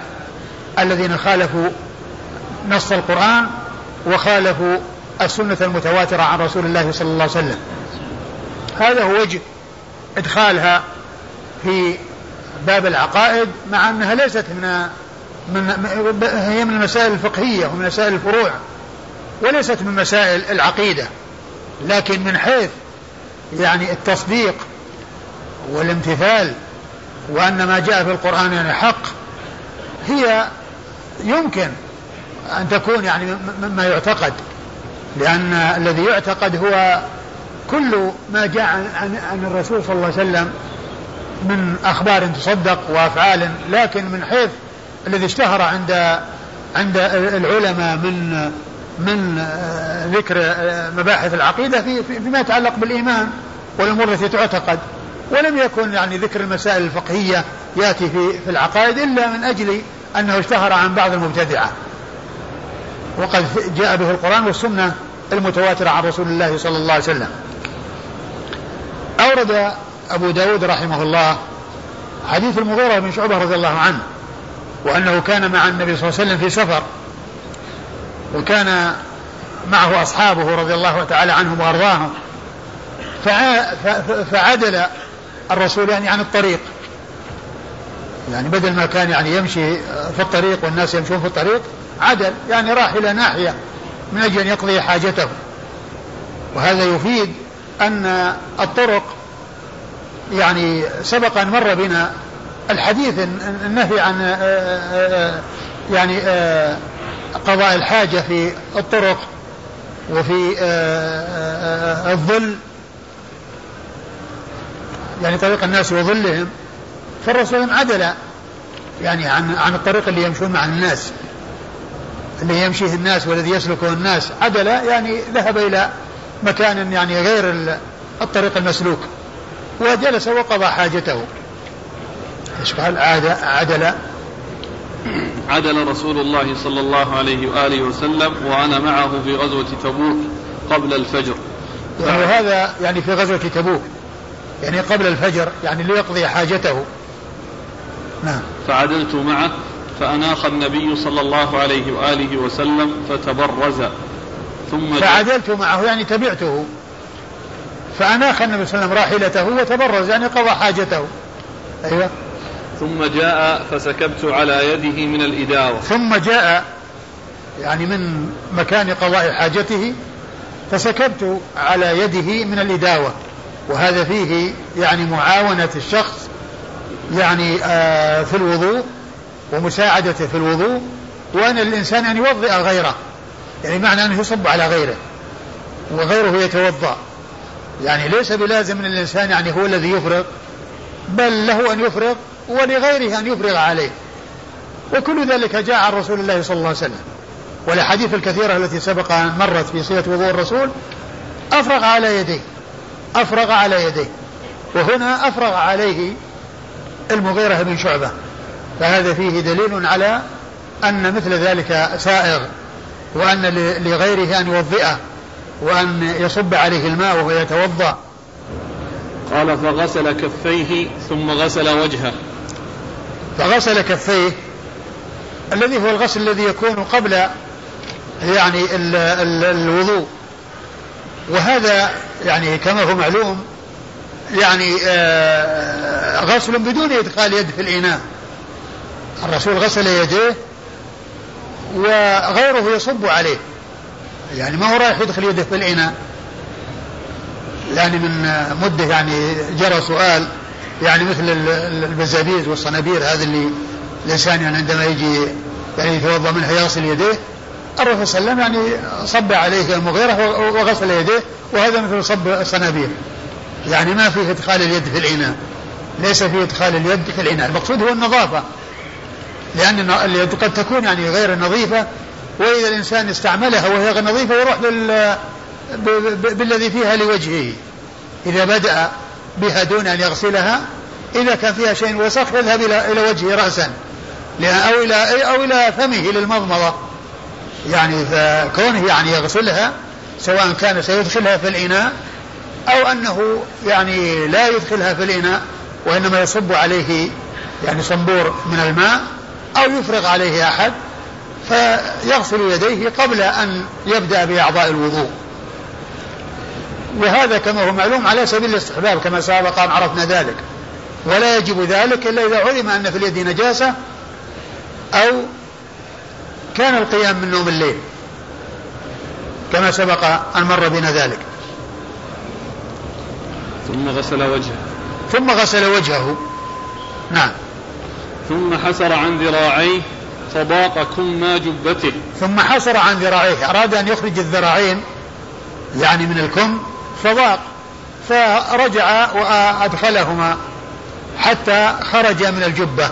الذين خالفوا نص القرآن وخالفوا السنة المتواترة عن رسول الله صلى الله عليه وسلم. هذا هو وجه إدخالها في باب العقائد مع أنها ليست من من هي من المسائل الفقهية ومن مسائل الفروع وليست من مسائل العقيدة لكن من حيث يعني التصديق والامتثال وأن ما جاء في القرآن يعني حق هي يمكن أن تكون يعني مما يعتقد لأن الذي يعتقد هو كل ما جاء عن, عن الرسول صلى الله عليه وسلم من أخبار تصدق وأفعال لكن من حيث الذي اشتهر عند عند العلماء من من ذكر مباحث العقيدة في فيما يتعلق بالإيمان والأمور التي تعتقد. ولم يكن يعني ذكر المسائل الفقهية يأتي في, في العقائد إلا من أجل أنه اشتهر عن بعض المبتدعة. وقد جاء به القرآن والسنة المتواترة عن رسول الله صلى الله عليه وسلم. أورد أبو داود رحمه الله حديث المغيرة بن شعبة رضي الله عنه وأنه كان مع النبي صلى الله عليه وسلم في سفر وكان معه أصحابه رضي الله تعالى عنهم وأرضاهم فعدل الرسول يعني عن الطريق. يعني بدل ما كان يعني يمشي في الطريق والناس يمشون في الطريق عدل يعني راح إلى ناحية من أجل أن يقضي حاجته. وهذا يفيد أن الطرق يعني سبق أن مر بنا الحديث النهي عن يعني قضاء الحاجة في الطرق وفي الظل يعني طريق الناس وظلهم فالرسول عدل يعني عن عن الطريق اللي يمشون مع الناس اللي يمشيه الناس والذي يسلكه الناس. عدل يعني ذهب إلى مكان يعني غير الطريق المسلوك وجلس وقضى حاجته. إيش قال؟ عدل. عدل رسول الله صلى الله عليه وآله وسلم وأنا معه في غزوة تبوك قبل الفجر. يعني هذا يعني في غزوة تبوك. يعني قبل الفجر يعني ليقضي حاجته. نعم. فعدلت معه فأناخ النبي صلى الله عليه وآله وسلم فتبرز. ثم فعدلت معه يعني تبعته. فأناخ النبي صلى الله عليه وسلم راحلته وتبرز يعني قضى حاجته. أيوة. ثم جاء فسكبت على يده من الإداوة ثم جاء يعني من مكان قضاء حاجته فسكبت على يده من الإداوة وهذا فيه يعني معاونة الشخص يعني آه في الوضوء ومساعدته في الوضوء وأن الإنسان أن يوضئ غيره. يعني معنى أنه يصب على غيره وغيره يتوضأ. يعني ليس بلازم أن الإنسان يعني هو الذي يفرغ بل له أن يفرغ ولغيره أن يفرغ عليه. وكل ذلك جاء عن رسول الله صلى الله عليه وسلم. والأحاديث الكثيرة التي سبق أن مرت في صلة وضوء الرسول أفرغ على يديه. أفرغ على يديه. وهنا أفرغ عليه المغيرة بن شعبة. فهذا فيه دليل على أن مثل ذلك سائغ وأن لغيره أن يوضئه وأن يصب عليه الماء وهو يتوضأ. قال فغسل كفيه ثم غسل وجهه. فغسل كفيه الذي هو الغسل الذي يكون قبل يعني ال ال الوضوء. وهذا يعني كما هو معلوم يعني آه غسل بدون إدخال يد في الإناء. الرسول غسل يديه وغيره يصب عليه. يعني ما هو رايح يدخل يده في الإناء؟ يعني من مدة يعني جرى سؤال يعني مثل البزابيز والصنابير هذا اللي الإنسان يعني عندما يجي يعني يتوضأ منها يغسل يديه الرسول صلى الله عليه وسلم يعني صب عليه المغيرة وغسل يديه وهذا مثل صب الصنابير. يعني ما فيه إدخال اليد في الإناء. ليس فيه إدخال اليد في الإناء. المقصود هو النظافة. لأن اليد قد تكون يعني غير نظيفة وإذا الإنسان استعملها وهي غير نظيفة يروح بال... بالذي فيها لوجهه. إذا بدأ بها دون أن يغسلها إذا كان فيها شيء وسخ يذهب إلى إلى وجهه رأسا. أو إلى أو إلى فمه للمضمضة. يعني فكونه يعني يغسلها سواء كان سيدخلها في الإناء أو أنه يعني لا يدخلها في الإناء وإنما يصب عليه يعني صنبور من الماء أو يفرغ عليه أحد فيغسل يديه قبل أن يبدأ بأعضاء الوضوء. وهذا كما هو معلوم على سبيل الاستحباب كما أن عرفنا ذلك. ولا يجب ذلك إلا إذا علم أن في اليد نجاسة أو كان القيام من نوم الليل كما سبق أن مر بنا ذلك. ثم غسل وجهه. ثم غسل وجهه. نعم. ثم حسر عن ذراعيه فضاق كم جبته. ثم حسر عن ذراعيه. أراد أن يخرج الذراعين يعني من الكم فضاق. فرجع وأدخلهما حتى خرج من الجبة.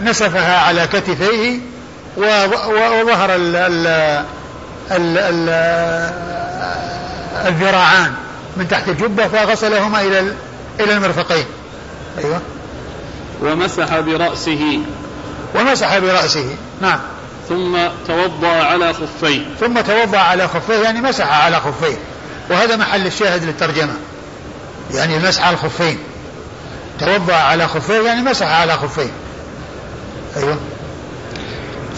ونسفها على كتفيه وظهر ال ال ال ال الذراعان من تحت الجبة فغسلهما إلى إلى المرفقين. أيوه. ومسح برأسه. ومسح برأسه. نعم. ثم توضأ على خفيه. ثم توضأ على خفيه يعني مسح على خفيه. وهذا محل الشاهد للترجمة. يعني المسح على الخفين. توضأ على خفيه يعني مسح على خفيه. أيوه.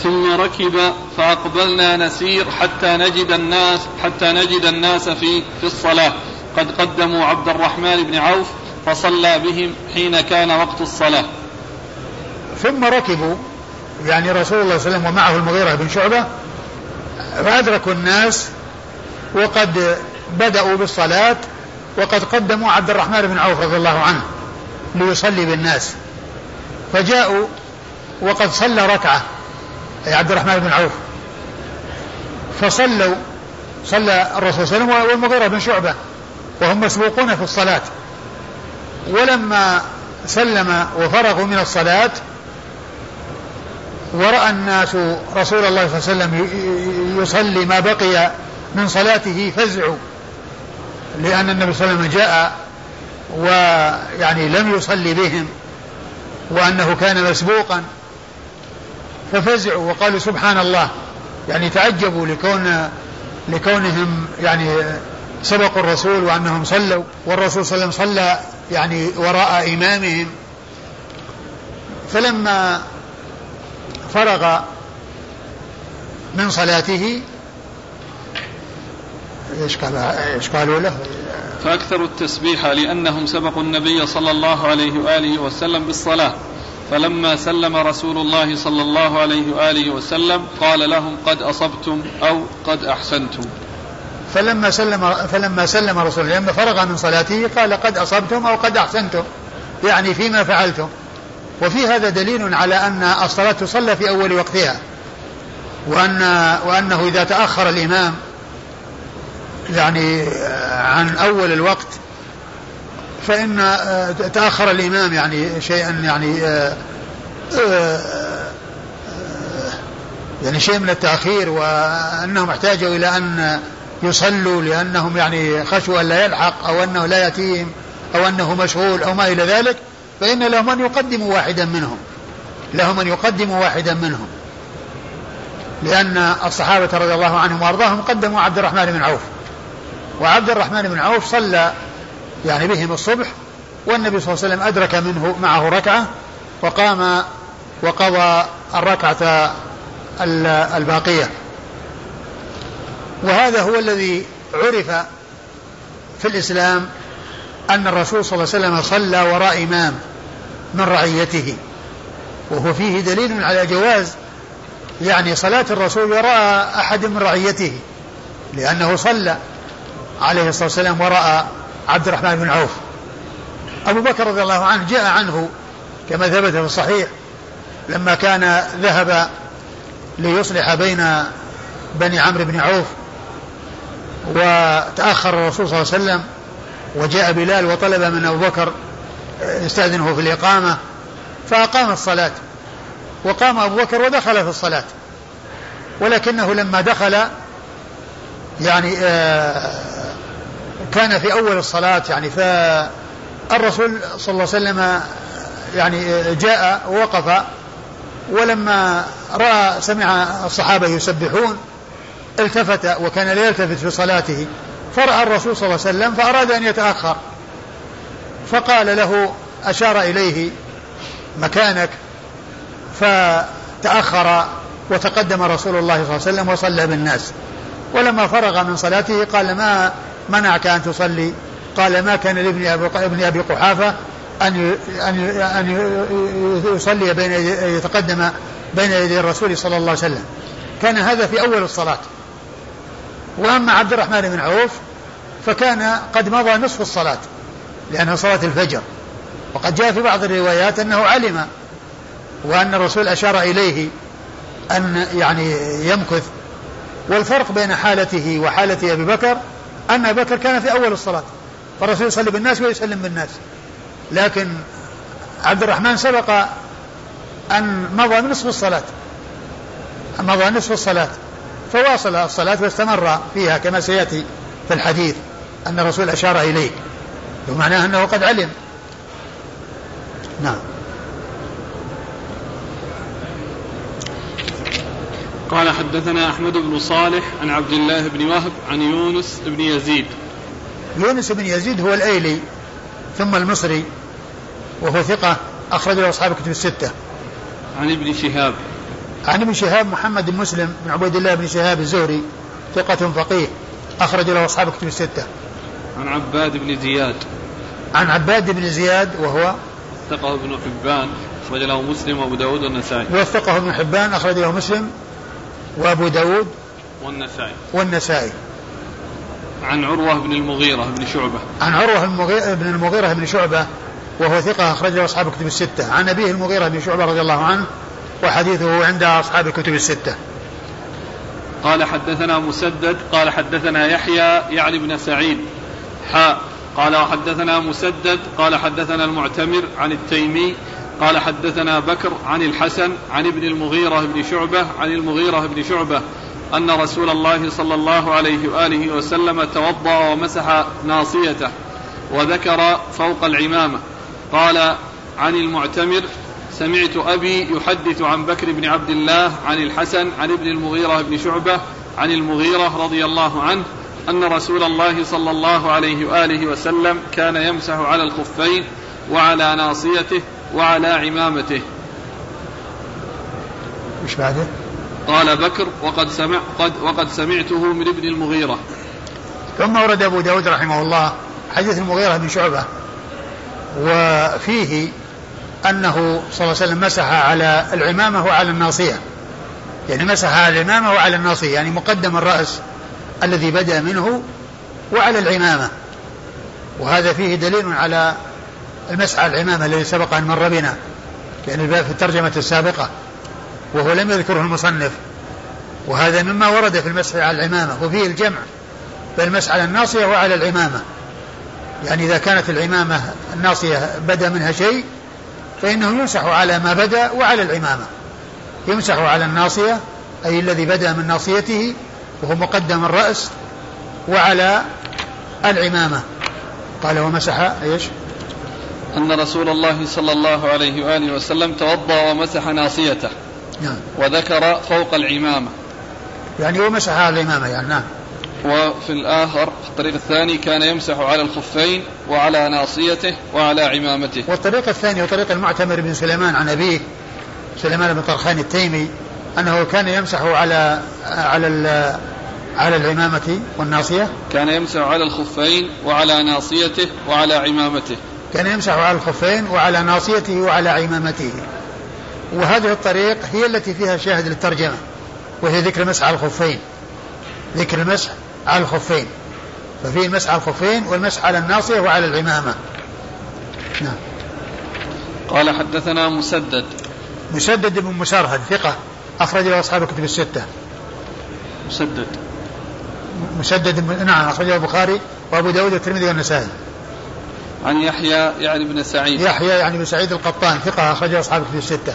ثم ركب فأقبلنا نسير حتى نجد الناس حتى نجد الناس في في الصلاة. قد قدموا عبد الرحمن بن عوف فصلى بهم حين كان وقت الصلاة. ثم ركبوا يعني رسول الله صلى الله عليه وسلم ومعه المغيرة بن شعبة فأدركوا الناس وقد بدأوا بالصلاة وقد قدموا عبد الرحمن بن عوف رضي الله عنه ليصلي بالناس. فجاءوا وقد صلى ركعة. أي عبد الرحمن بن عوف. فصلوا. صلى الرسول صلى الله عليه وسلم والمغيرة بن شعبة. وهم مسبوقون في الصلاة. ولما سلم وفرغوا من الصلاة ورأى الناس رسول الله صلى الله عليه وسلم يصلي ما بقي من صلاته فزعوا. لأن النبي صلى الله عليه وسلم جاء ويعني لم يصلي بهم. وأنه كان مسبوقا. ففزعوا وقالوا سبحان الله. يعني تعجبوا لكون لكونهم يعني سبقوا الرسول وأنهم صلوا والرسول صلى الله عليه وسلم صلى يعني وراء إمامهم. فلما فرغ من صلاته إيش إيش قالوا له؟ فأكثروا التسبيح لأنهم سبقوا النبي صلى الله عليه وآله وسلم بالصلاة. فلما سلم رسول الله صلى الله عليه وآله وسلم قال لهم قد أصبتم أو قد أحسنتم. فلما سلم فلما سلم رسول الله لما فرغ من صلاته قال قد أصبتم أو قد أحسنتم. يعني فيما فعلتم. وفي هذا دليل على أن الصلاة تصلى في أول وقتها. وان وأنه إذا تأخر الإمام يعني عن أول الوقت فإن آه، تأخر الإمام يعني شيئا يعني آه، آه، يعني شيء من التأخير وأنهم احتاجوا إلى أن يصلوا لأنهم يعني خشوا أن لا يلحق أو أنه لا يتيم أو أنه مشغول أو ما إلى ذلك فإن لهم أن يقدموا واحدا منهم. لهم أن يقدموا واحدا منهم. لأن الصحابة رضي الله عنهم وأرضاهم قدموا عبد الرحمن بن عوف. وعبد الرحمن بن عوف صلى يعني بهم الصبح والنبي صلى الله عليه وسلم أدرك منه معه ركعة وقام وقضى الركعة الباقية. وهذا هو الذي عرف في الإسلام أن الرسول صلى الله عليه وسلم صلى وراء إمام من رعيته. وهو فيه دليل على جواز يعني صلاة الرسول وراء أحد من رعيته لأنه صلى عليه الصلاة والسلام وراء عبد الرحمن بن عوف. أبو بكر رضي الله عنه جاء عنه كما ثبت في الصحيح لما كان ذهب ليصلح بين بني عمرو بن عوف وتأخر الرسول صلى الله عليه وسلم وجاء بلال وطلب من أبو بكر يستأذنه في الإقامة فأقام الصلاة. وقام أبو بكر ودخل في الصلاة. ولكنه لما دخل يعني آه كان في أول الصلاة يعني فالرسول صلى الله عليه وسلم يعني جاء ووقف ولما رأى سمع الصحابة يسبحون التفت وكان لا يلتفت في صلاته فرأى الرسول صلى الله عليه وسلم فأراد أن يتأخر. فقال له أشار إليه مكانك. فتأخر وتقدم رسول الله صلى الله عليه وسلم وصلى بالناس. ولما فرغ من صلاته قال ما منعك أن تصلي؟ قال ما كان لابن ابن أبي قحافة أن أن أن يصلي بين يتقدم بين يدي الرسول صلى الله عليه وسلم. كان هذا في أول الصلاة. وأما عبد الرحمن بن عوف فكان قد مضى نصف الصلاة لأنها صلاة الفجر. وقد جاء في بعض الروايات أنه علم وأن الرسول أشار إليه أن يعني يمكث. والفرق بين حالته وحالة أبي بكر أن أبا بكر كان في أول الصلاة فالرسول يصلي بالناس ويسلم بالناس. لكن عبد الرحمن سبق أن مضى نصف الصلاة. مضى نصف الصلاة. فواصل الصلاة واستمر فيها كما سيأتي في الحديث أن الرسول أشار إليه. ومعناه أنه قد علم. نعم. قال حدثنا أحمد بن صالح عن عبد الله بن وهب عن يونس بن يزيد. يونس بن يزيد هو الأيلي ثم المصري وهو ثقة أخرج له أصحاب الكتب الستة. عن ابن شهاب. عن ابن شهاب محمد بن مسلم بن عبيد الله بن شهاب الزهري ثقة فقيه أخرج له أصحاب كتب الستة. عن عباد بن زياد. عن عباد بن زياد وهو ثقة ابن حبان أخرج له مسلم وأبو داود والنسائي. وثقة ابن حبان أخرج له مسلم وأبو داود والنسائي. والنسائي. عن عروة بن المغيرة بن شعبة. عن عروة بن المغيرة بن شعبة وهو ثقة أخرجه أصحاب الكتب الستة. عن أبيه المغيرة بن شعبة رضي الله عنه وحديثه عند أصحاب الكتب الستة. قال حدثنا مسدد قال حدثنا يحيى يعني بن سعيد. حاء. قال وحدثنا مسدد قال حدثنا المعتمر عن التيمي قال حدثنا بكر عن الحسن عن ابن المغيرة بن شعبة عن المغيرة بن شعبة أن رسول الله صلى الله عليه وآله وسلم توضأ ومسح ناصيته وذكر فوق العمامة. قال عن المعتمر سمعت أبي يحدث عن بكر بن عبد الله عن الحسن عن ابن المغيرة بن شعبة عن المغيرة رضي الله عنه أن رسول الله صلى الله عليه وآله وسلم كان يمسح على الخفين وعلى ناصيته وعلى عمامته. مش بعده؟ قال بكر وقد سمع قد وقد سمعته من ابن المغيرة. ثم ورد أبو داود رحمه الله حديث المغيرة بن شعبة وفيه أنه صلى الله عليه وسلم مسح على العمامة وعلى الناصية. يعني مسح على العمامة وعلى الناصية يعني مقدم الرأس الذي بدأ منه وعلى العمامة. وهذا فيه دليل على المسح على العمامة الذي سبق أن مر بنا يعني الباب في الترجمة السابقة وهو لم يذكره المصنف. وهذا مما ورد في المسح على العمامة وفيه الجمع المسح على الناصية وعلى العمامة يعني إذا كانت العمامة الناصية بدا منها شيء فإنه يمسح على ما بدا وعلى العمامة يمسح على الناصية أي الذي بدا من ناصيته وهو مقدم الرأس وعلى العمامة قال ومسح إيش؟ أن رسول الله صلى الله عليه وآله وسلم توضأ ومسح ناصيته نعم. وذكر فوق العمامة يعني ومسح على العمامة يعني نعم. وفي الآخر في الطريق الثاني كان يمسح على الخفين وعلى ناصيته وعلى عمامته. والطريق الثاني هو طريق المعتمر بن سليمان عن أبيه سليمان بن طرخان التيمي أنه كان يمسح على على على العمامة والناصية. كان يمسح على الخفين وعلى ناصيته وعلى عمامته. كان يمسح على الخفين وعلى ناصيته وعلى عمامته. وهذه الطريق هي التي فيها شاهد للترجمة وهي ذكر المسح على الخفين. ذكر المسح على الخفين. ففيه المسح على الخفين والمسح على الناصية وعلى العمامة. نعم. قال حدثنا مسدد. مسدد بن مسرهد ثقة أخرج له أصحاب الكتب الستة. مسدد. مسدد نعم أخرجه البخاري وأبو داود والترمذي والنسائي. عن يحيى يعني بن سعيد. يحيى يعني بن سعيد القطان ثقة أخرجه أصحاب الكتب الستة.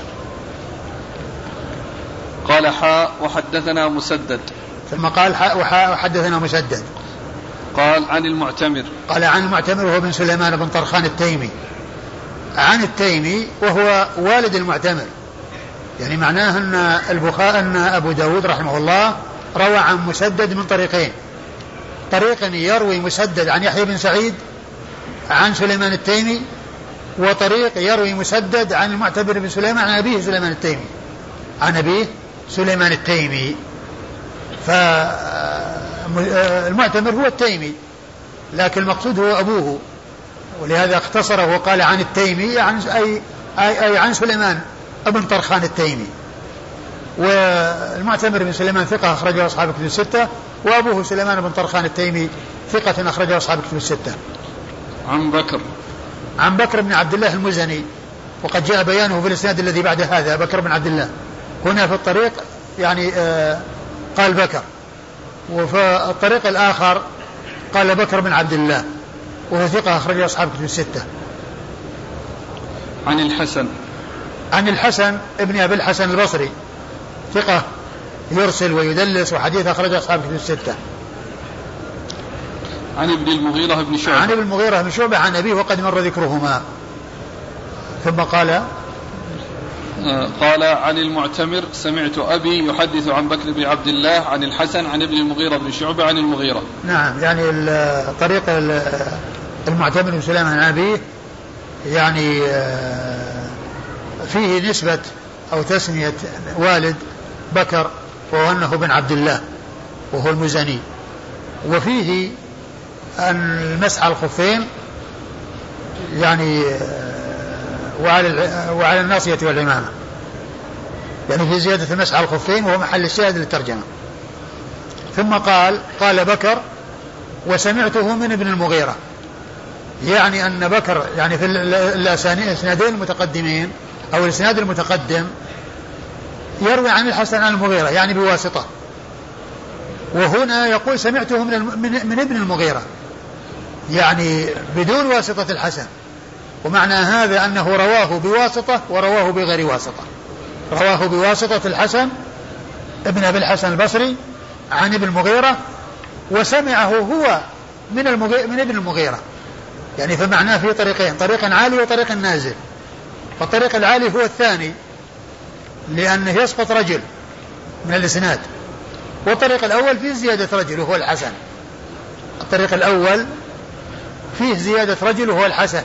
قال حاء وحدثنا مسدد. ثم قال حاء وحاء وحدثنا مسدد. قال عن المعتمر. قال عن المعتمر وهو بن سليمان بن طرخان التيمي. عن التيمي وهو والد المعتمر. يعني معناه أن البخاري أن أبو داود رحمه الله روى عن مسدد من طريقين. طريق يروي مسدد عن يحيى بن سعيد عن سليمان التيمي وطريق يروي مسدد عن المعتبر بن سليمان عن أبيه سليمان التيمي. عن أبيه سليمان التيمي. فالمعتمر هو التيمي لكن المقصود هو أبوه. ولهذا اختصره وقال عن التيمي عن أي, أي, أي عن سليمان ابن طرخان التيمي. والمعتمر بن سليمان ثقة أخرجه أصحاب الكتب الستة وأبوه سليمان بن طرخان التيمي ثقة أخرجه أصحاب الكتب الستة. عن بكر. عن بكر بن عبد الله المزني. وقد جاء بيانه في الإسناد الذي بعد هذا بكر بن عبد الله. هنا في الطريق يعني آه قال بكر. وفي الطريق الآخر قال بكر بن عبد الله. وهو ثقة أخرجه أصحاب كتب الستة. عن الحسن. عن الحسن ابن أبي الحسن البصري. ثقة يرسل ويدلس وحديث أخرجه أصحاب كتب الستة. عن ابن المغيرة بن شعبة. عن ابن المغيرة بن شعبة عن أبيه وقد مر ذكرهما. ثم قال قال عن المعتمر سمعت أبي يحدث عن بكر بن عبد الله عن الحسن عن ابن المغيرة بن شعبة عن المغيرة. نعم يعني طريق المعتمر بن سليمان عن أبيه يعني فيه نسبة أو تسمية والد بكر وهو أنه بن عبد الله وهو المزني. وفيه أن المسح على الخفين يعني وعلى وعلى الناصية والعمامة. يعني في زيادة المسح على الخفين وهو محل الشاهد للترجمة. ثم قال قال بكر وسمعته من ابن المغيرة. يعني أن بكر يعني في الإسنادين المتقدمين أو الإسناد المتقدم يروي عن الحسن عن المغيرة يعني بواسطة. وهنا يقول سمعته من, من, من ابن المغيرة. يعني بدون واسطة الحسن. ومعنى هذا أنه رواه بواسطة ورواه بغير واسطة. رواه بواسطة الحسن ابن أبي الحسن البصري عن ابن المغيرة وسمعه هو من المغيرة من ابن المغيرة. يعني فمعناه في طريقين طريق عالي وطريق نازل. فالطريق العالي هو الثاني لأنه يسقط رجل من الإسناد. والطريق الأول فيه زيادة رجل وهو الحسن. الطريق الأول فيه زيادة رجل وهو الحسن.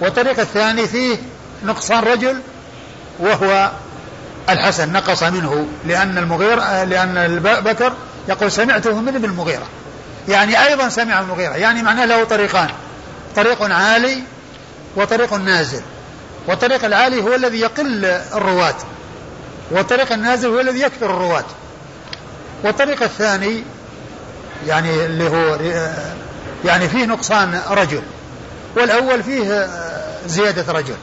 والطريق الثاني فيه نقصان رجل وهو الحسن نقص منه لأن المغيرة لأن بكر يقول سمعته من ابن المغيرة. يعني أيضا سمع المغيرة يعني معناه له طريقان طريق عالي وطريق نازل. والطريق العالي هو الذي يقل الرواة والطريق النازل هو الذي يكثر الرواة. والطريق الثاني يعني اللي هو يعني فيه نقصان رجل والأول فيه زيادة رجل.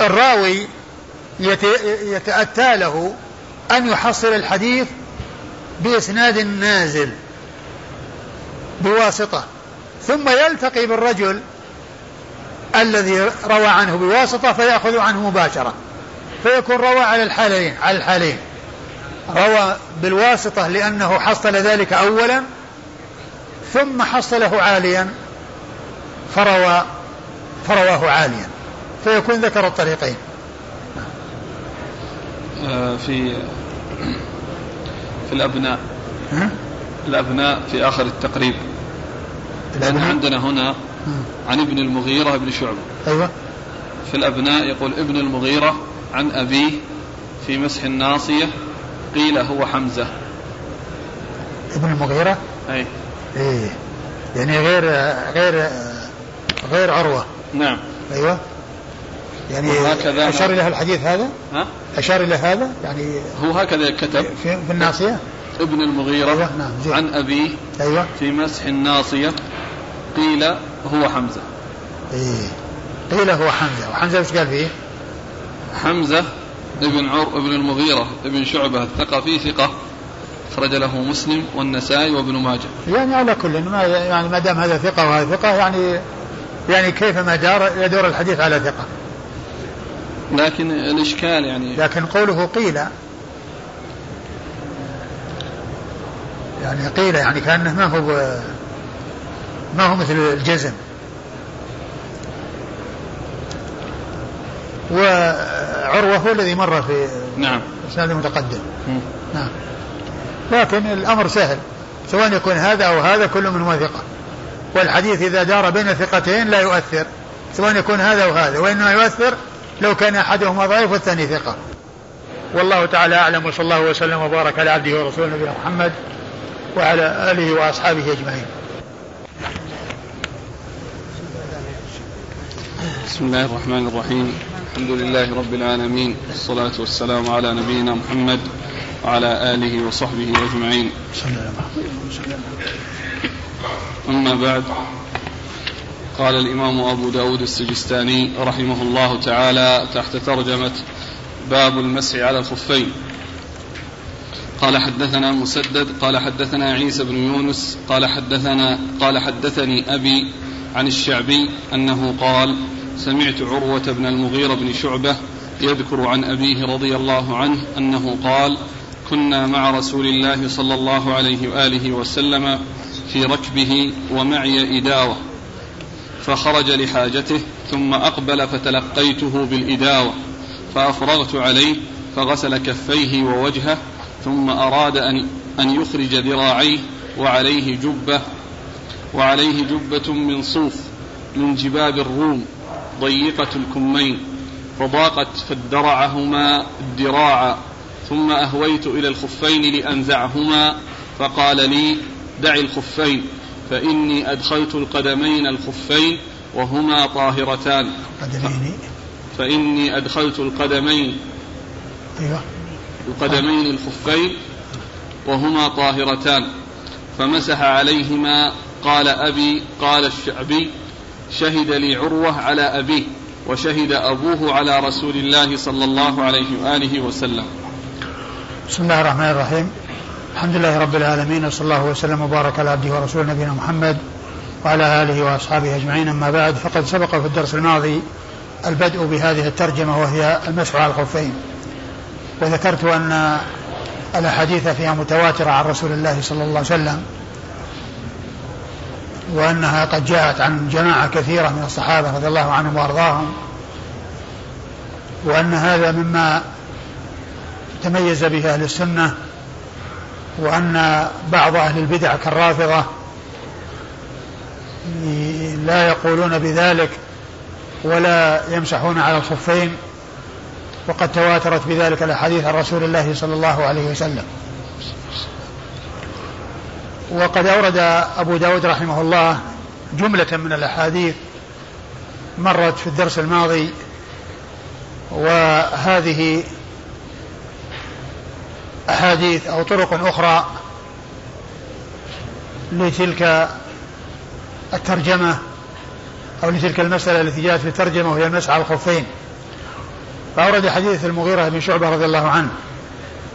والراوي يتأتى له أن يحصل الحديث بإسناد نازل بواسطة. ثم يلتقي بالرجل الذي روى عنه بواسطة فيأخذ عنه مباشرة فيكون روى على الحالين على الحالين. روى بالواسطة لأنه حصل ذلك أولا ثم حصله عاليا فروى فرواه عاليا. فيكون ذكر الطريقين. آه، في في الأبناء. الأبناء في آخر التقريب. لأن عندنا هنا عن ابن المغيرة بن شعبة. أيوة. في الأبناء يقول ابن المغيرة عن أبيه في مسح الناصية قيل هو حمزة. ابن المغيرة؟ أي. إيه. يعني غير غير غير عروة. نعم. أيوة. يعني وهكذا أشار إلى الحديث هذا؟ ها؟ أشار إلى هذا؟ يعني هو هكذا كتب. في, في الناصية؟ ابن المغيرة أيوة نعم زي. عن أبيه أيوة. في مسح الناصية. قيل هو حمزة. إيه. قيل هو حمزة. وحمزة وش قال فيه؟ حمزة ابن عر ابن المغيرة ابن شعبة الثقفي ثقة أخرج له مسلم والنسائي وابن ماجه. يعني على كل ما يعني ما دام هذا ثقة وهذا ثقة يعني يعني كيفما دار يدور الحديث على ثقة. لكن الإشكال يعني لكن قوله قيل يعني قيل يعني كأنه ما هو ما هو مثل الجزم وعروة هو الذي مر في نعم. الإسناد المتقدم نعم. لكن الأمر سهل. سواء يكون هذا أو هذا كل منهما ثقة. والحديث إذا دار بين ثقتين لا يؤثر. سواء يكون هذا أو هذا. وإنما يؤثر لو كان أحدهما ضعيف والثاني ثقة. والله تعالى أعلم. وصلى الله وسلم وبارك على عبده ورسوله نبينا محمد وعلى آله وأصحابه أجمعين. بسم الله الرحمن الرحيم. الحمد لله رب العالمين والصلاة والسلام على نبينا محمد وعلى آله وصحبه أجمعين. أما بعد قال الإمام أبو داود السجستاني رحمه الله تعالى تحت ترجمة باب المسح على الخفين. قال حدثنا مسدد قال حدثنا عيسى بن يونس قال حدثنا قال حدثني أبي عن الشعبي أنه قال سمعت عروة بن المغيرة بن شعبة يذكر عن أبيه رضي الله عنه أنه قال كنا مع رسول الله صلى الله عليه وآله وسلم في ركبه ومعي إداوة فخرج لحاجته ثم أقبل فتلقيته بالإداوة فأفرغت عليه فغسل كفيه ووجهه ثم أراد أن أن يخرج ذراعيه وعليه جبة وعليه جبة من صوف من جباب الروم ضيقة الكمين فضاقت فادرعهما الدراع ثم أهويت إلى الخفين لأنزعهما فقال لي دع الخفين فإني أدخلت القدمين الخفين وهما طاهرتان. فإني أدخلت القدمين أيوه. القدمين الخفين وهما طاهرتان. فمسح عليهما قال أبي قال الشعبي شهد لي عروة على أبيه وشهد أبوه على رسول الله صلى الله عليه وآله وسلم. بسم الله الرحمن الرحيم. الحمد لله رب العالمين وصلى الله وسلم وبارك على عبده ورسوله نبينا محمد وعلى آله وأصحابه أجمعين. أما بعد فقد سبق في الدرس الماضي البدء بهذه الترجمة وهي المسح على الخفين. وذكرت أن الأحاديث فيها متواترة عن رسول الله صلى الله عليه وسلم. وأنها قد جاءت عن جماعة كثيرة من الصحابة رضي الله عنهم وأرضاهم وأن هذا مما تميز به أهل السنة وأن بعض أهل البدع كالرافضة لا يقولون بذلك ولا يمسحون على الخفين وقد تواترت بذلك الأحاديث عن رسول الله صلى الله عليه وسلم. وقد أورد أبو داود رحمه الله جملة من الأحاديث مرت في الدرس الماضي وهذه أحاديث أو طرق أخرى لتلك الترجمة أو لتلك المسألة التي جاءت في الترجمة وهي المسعى على الخفين فأورد حديث المغيرة بن شعبة رضي الله عنه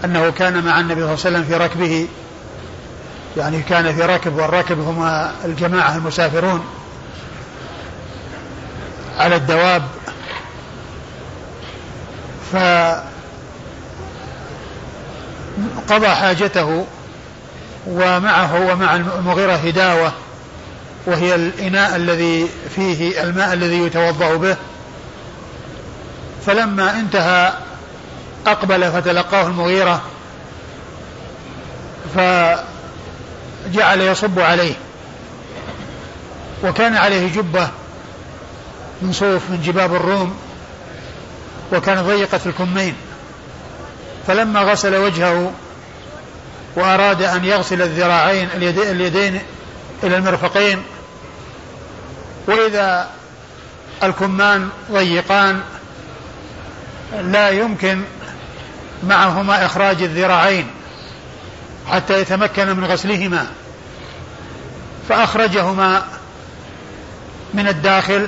أنه كان مع النبي صلى الله عليه وسلم في ركبه يعني كان في ركب والركب هم الجماعة المسافرون على الدواب. فقضى حاجته ومعه ومع المغيرة هداوة وهي الإناء الذي فيه الماء الذي يتوضأ به. فلما انتهى أقبل فتلقاه المغيرة فجعل يصب عليه وكان عليه جبة من صوف من جباب الروم وكان ضيقة الكمين. فلما غسل وجهه وأراد أن يغسل الذراعين اليدين إلى المرفقين وإذا الكمان ضيقان لا يمكن معهما إخراج الذراعين. حتى يتمكن من غسلهما فأخرجهما من الداخل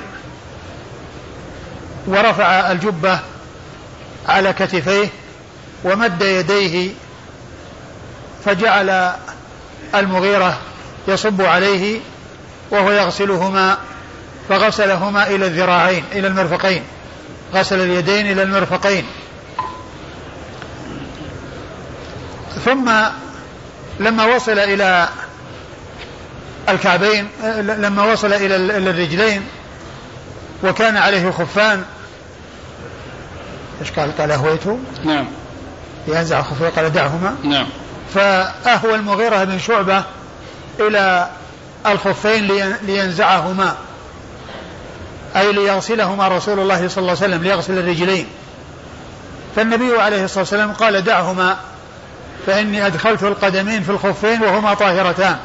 ورفع الجبة على كتفيه ومد يديه فجعل المغيرة يصب عليه وهو يغسلهما فغسلهما إلى الذراعين إلى المرفقين. غسل اليدين إلى المرفقين. ثم لما وصل إلى الكعبين لما وصل إلى الرجلين وكان عليه خفان. إيش قال؟ قال أهويته؟ نعم. ينزع خفيه قال دعهما. نعم. فأهوى المغيرة بن شعبة إلى الخفين لينزعهما أي ليغسلهما رسول الله صلى الله عليه وسلم ليغسل الرجلين. فالنبي عليه الصلاة والسلام قال دعهما. فإني أدخلت القدمين في الخفين وهما طاهرتان.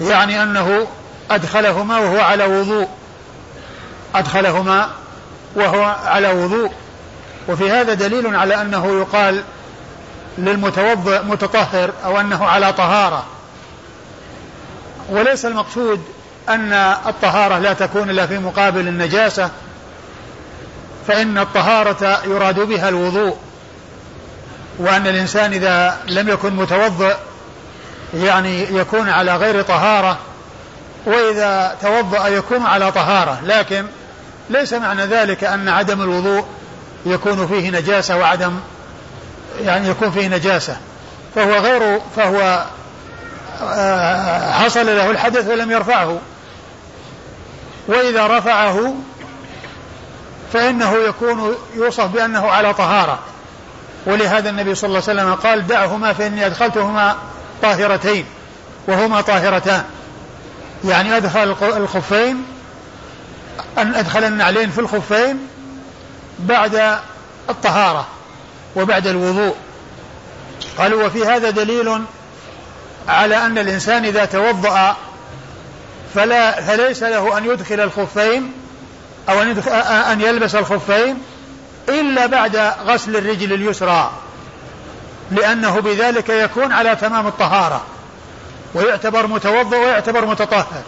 يعني أنه أدخلهما وهو على وضوء. أدخلهما وهو على وضوء. وفي هذا دليل على أنه يقال للمتوضئ متطهر أو أنه على طهارة. وليس المقصود أن الطهارة لا تكون إلا في مقابل النجاسة فإن الطهارة يراد بها الوضوء. وأن الإنسان إذا لم يكن متوضئ يعني يكون على غير طهارة وإذا توضأ يكون على طهارة لكن ليس معنى ذلك أن عدم الوضوء يكون فيه نجاسة وعدم يعني يكون فيه نجاسة. فهو غير فهو آه، حصل له الحدث ولم يرفعه. وإذا رفعه فإنه يكون يوصف بأنه على طهارة. ولهذا النبي صلى الله عليه وسلم قال دعهما فإني أدخلتهما طاهرتين وهما طاهرتان. يعني أدخل الخفين أن أدخل النعلين في الخفين بعد الطهارة وبعد الوضوء. قالوا وفي هذا دليل على أن الإنسان إذا توضأ فلا فليس له أن يدخل الخفين أو أن, أن يلبس الخفين إلا بعد غسل الرجل اليسرى لأنه بذلك يكون على تمام الطهارة ويعتبر متوضأ ويعتبر متطهر.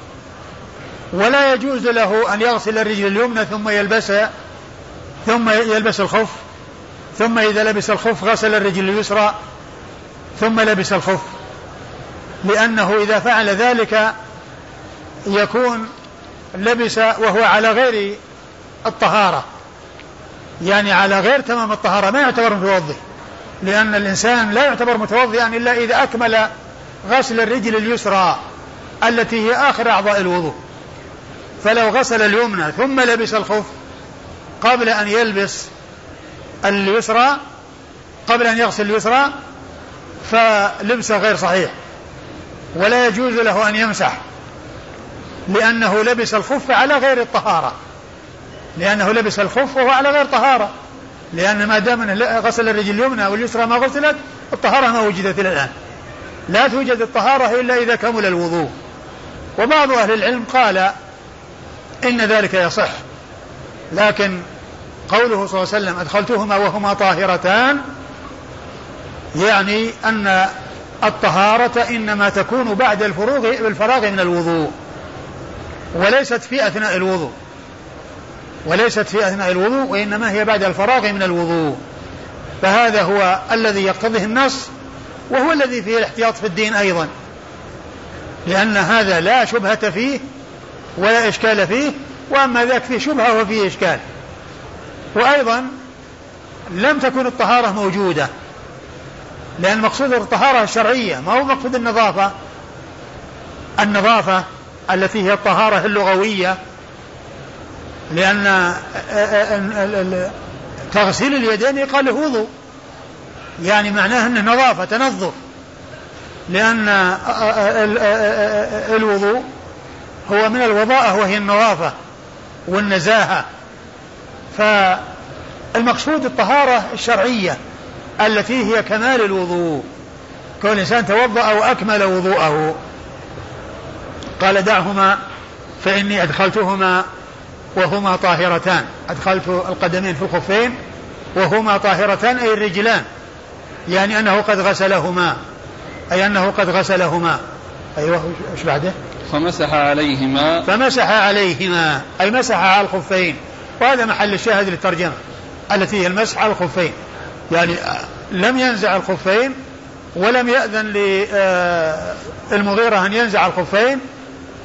ولا يجوز له أن يغسل الرجل اليمنى ثم يلبس ثم يلبس الخف ثم إذا لبس الخف غسل الرجل اليسرى ثم لبس الخف. لأنه إذا فعل ذلك يكون لبس وهو على غير الطهارة. يعني على غير تمام الطهارة ما يعتبر متوضئ لأن الإنسان لا يعتبر متوضئا إلا إذا أكمل غسل الرجل اليسرى التي هي آخر أعضاء الوضوء. فلو غسل اليمنى ثم لبس الخف قبل أن يلبس اليسرى قبل أن يغسل اليسرى فلبسه غير صحيح. ولا يجوز له أن يمسح لأنه لبس الخف على غير الطهارة. لأنه لبس الخف وهو على غير طهارة. لأن ما دام غسل الرجل اليمنى واليسرى ما غسلت الطهارة ما وجدت إلى الآن. لا توجد الطهارة إلا إذا كمل الوضوء. وبعض أهل العلم قال إن ذلك يصح. لكن قوله صلى الله عليه وسلم أدخلتهما وهما طاهرتان يعني أن الطهارة إنما تكون بعد بالفراغ من الوضوء وليست في أثناء الوضوء. وليست في أثناء الوضوء وإنما هي بعد الفراغ من الوضوء. فهذا هو الذي يقتضيه النص وهو الذي فيه الاحتياط في الدين أيضا. لأن هذا لا شبهة فيه ولا إشكال فيه وأما ذاك فيه شبهة وفيه إشكال. وأيضا لم تكن الطهارة موجودة لأن مقصود الطهارة الشرعية ما هو مقصود النظافة؟ النظافة التي هي الطهارة اللغوية لأن تغسيل اليدين يقال له وضوء. يعني معناه أنه نظافة تنظف. لأن الوضوء هو من الوضاءة وهي النظافة والنزاهة. فالمقصود الطهارة الشرعية التي هي كمال الوضوء. كون الإنسان توضأ وأكمل وضوءه. قال دعهما فإني أدخلتهما وهما طاهرتان. أدخلت القدمين في الخفين وهما طاهرتان أي الرجلان. يعني أنه قد غسلهما. أي أنه قد غسلهما. أيوه إيش بعده؟ فمسح عليهما. فمسح عليهما. أي مسح على الخفين. وهذا محل الشاهد للترجمة. التي هي المسح على الخفين. يعني لم ينزع الخفين ولم يأذن للمغيرة أن ينزع الخفين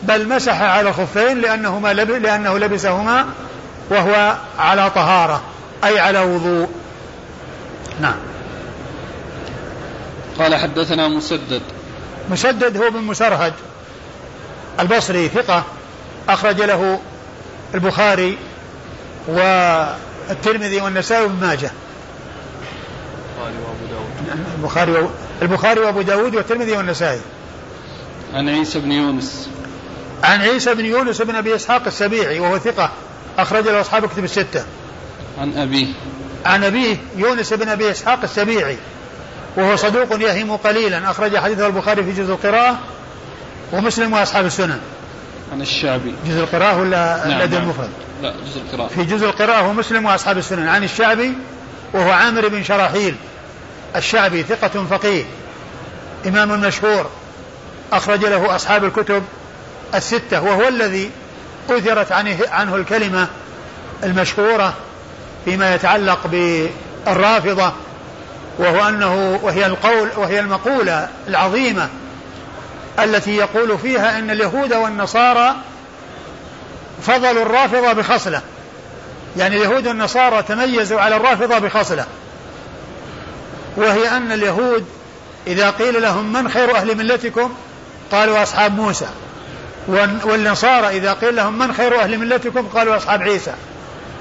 بل مسح على الخفين لأنه, ما لب... لأنه لبسهما وهو على طهارة أي على وضوء. نعم. قال حدثنا مسدد. مسدد هو بن مسرهد البصري ثقة أخرج له البخاري والترمذي والنسائي وابن ماجه. البخاري وأبو البخاري وأبو داود والترمذي والنسائي. عن عيسى بن يونس. عن عيسى بن يونس بن أبي إسحاق السبيعي وهو ثقة أخرج له أصحاب الكتب الستة. عن أبيه. عن أبيه يونس بن أبي إسحاق السبيعي وهو صدوق يهم قليلا أخرج حديثه البخاري في جزء القراءة ومسلم وأصحاب السنن. عن الشعبي. جزء القراءة ولا نعم الأدب نعم. المفرد؟ لا جزء القراءة. في جزء القراءة هو مسلم وأصحاب السنن. عن الشعبي وهو عامر بن شراحيل. الشعبي ثقة فقيه. إمام مشهور. أخرج له أصحاب الكتب الستة وهو الذي أثرت عنه, عنه الكلمة المشهورة فيما يتعلق بالرافضة وهو أنه وهي القول وهي المقولة العظيمة التي يقول فيها إن اليهود والنصارى فضلوا الرافضة بخصله. يعني اليهود والنصارى تميزوا على الرافضة بخصله. وهي أن اليهود إذا قيل لهم من خير أهل ملتكم؟ قالوا أصحاب موسى. والنصارى إذا قيل لهم من خير أهل ملتكم قالوا أصحاب عيسى.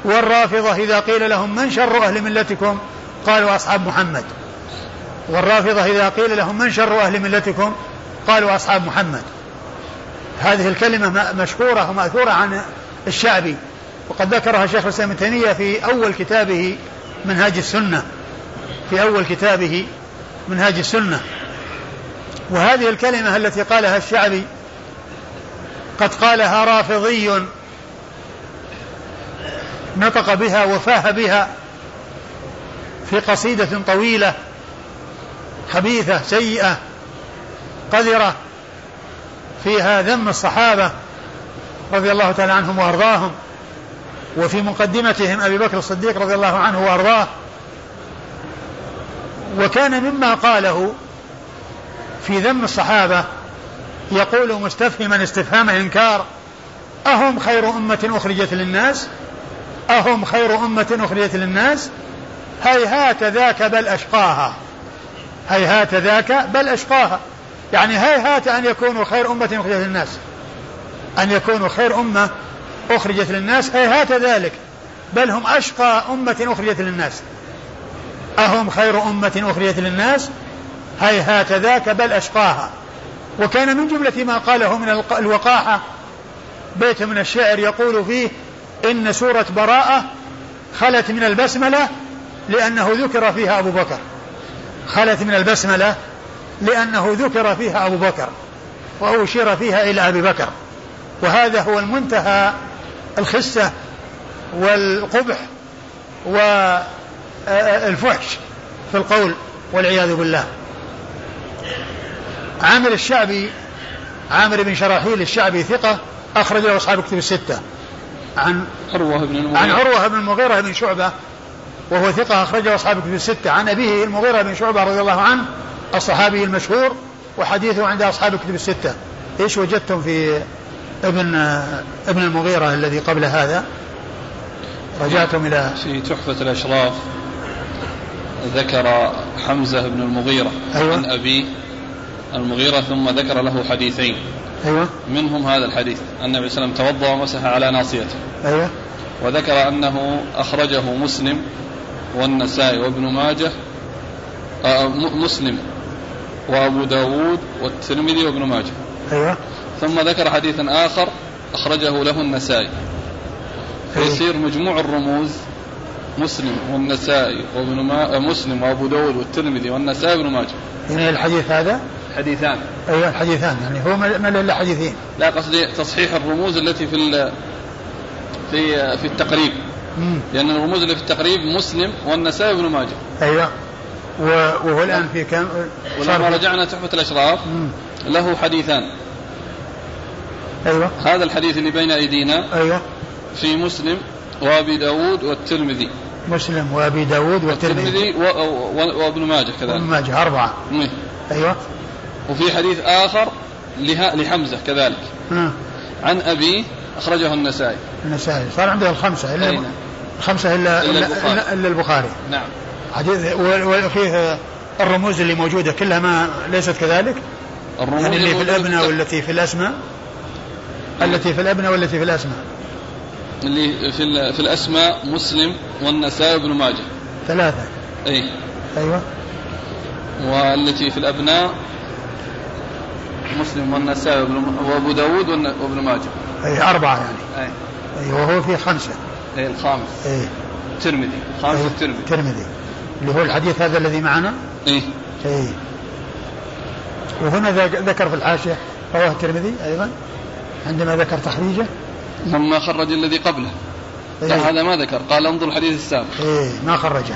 والرافضة إذا قيل لهم من شر أهل ملتكم قالوا أصحاب محمد. والرافضة إذا قيل لهم من شر أهل ملتكم قالوا أصحاب محمد. هذه الكلمة مشهورة ومأثورة عن الشعبي. وقد ذكرها شيخ الإسلام ابن تيمية في أول كتابه منهاج السنة. في أول كتابه منهاج السنة. وهذه الكلمة التي قالها الشعبي قد قالها رافضي نطق بها وفاه بها في قصيدة طويلة خبيثة سيئة قذرة فيها ذم الصحابة رضي الله تعالى عنهم وأرضاهم وفي مقدمتهم أبي بكر الصديق رضي الله عنه وأرضاه. وكان مما قاله في ذم الصحابة يقول مستفهما استفهام إنكار أهم خير أمة أخرجت للناس؟ أهم خير أمة أخرجت للناس؟ هيهات ذاك بل أشقاها. هيهات ذاك بل أشقاها. يعني هيهات أن يكونوا خير أمة أخرجت للناس. أن يكونوا خير أمة أخرجت للناس هيهات ذلك. بل هم أشقى أمة أخرجت للناس. أهم خير أمة أخرجت للناس؟ هيهات ذاك بل أشقاها. وكان من جملة ما قاله من الوقاحة بيت من الشعر يقول فيه إن سورة براءة خلت من البسملة لأنه ذكر فيها أبو بكر. خلت من البسملة لأنه ذكر فيها أبو بكر وأشير فيها إلى أبي بكر. وهذا هو المنتهى الخسة والقبح والفحش في القول والعياذ بالله. عامر الشعبي عامر بن شراحيل الشعبي ثقة أخرج له أصحاب كتب الستة. عن عروة بن المغيرة. عن عروة بن المغيرة بن شعبة وهو ثقة أخرجه أصحاب كتب الستة. عن أبيه المغيرة بن شعبة رضي الله عنه الصحابي المشهور وحديثه عند أصحاب كتب الستة. إيش وجدتم في ابن ابن المغيرة الذي قبل هذا؟ رجعتم إلى في تحفة الأشراف ذكر حمزة بن المغيرة أيوة. عن أبيه المغيرة ثم ذكر له حديثين. أيوة. منهم هذا الحديث أن النبي صلى الله عليه وسلم توضأ ومسح على ناصيته. أيوة. وذكر أنه أخرجه مسلم والنسائي وابن ماجه آه، مسلم وأبو داود والترمذي وابن ماجه. أيوة. ثم ذكر حديثا آخر أخرجه له النسائي. فيصير مجموع الرموز مسلم والنسائي وابن ما... آه، مسلم وأبو داود والترمذي والنسائي وابن ماجه. يعني الحديث هذا حديثان أيوة الحديثان يعني هو ما إلا حديثين. لا قصدي تصحيح الرموز التي في. في في التقريب. مم. لأن الرموز اللي في التقريب مسلم والنسائي وابن ماجه. و- وهو الآن في كم؟ ولما رجعنا تحفة الأشراف. مم. له حديثان. أيوة. هذا الحديث اللي بين أيدينا. أيوة. في مسلم وأبي داود والترمذي. مسلم وأبي داود والترمذي. وابن ماجه كذلك. ماجه أربعة. مم. أيوة. وفي حديث آخر. لحمزة كذلك. ها. عن أبيه أخرجه النسائي. النسائي. صار عنده الخمسة إلا نعم. الخمسة إلا إلا إلا, البخاري. إلا, البخاري. نعم. حديث وفيه الرموز اللي موجودة كلها ما ليست كذلك؟ الرموز يعني اللي في الت- والتي في الأسماء؟ التي في الأبناء والتي في الأسماء. اللي في. في الأسماء مسلم والنسائي وابن ماجه. ثلاثة. أي. أيوة. والتي في الأبناء مسلم والنسائي وأبو داود وابن ماجه. أي أربعة يعني. أي. أي وهو في خمسة. أي الخامس. أي. الترمذي خامس أي الترمذي. الترمذي اللي هو الحديث هذا الذي معنا؟ أي أي. وهنا ذك- ذكر في الحاشية رواه الترمذي أيضا. عندما ذكر تخريجه. لما خرج الذي قبله. لا أي, هذا ما ذكر. قال انظر الحديث السابق. أي ما خرجه.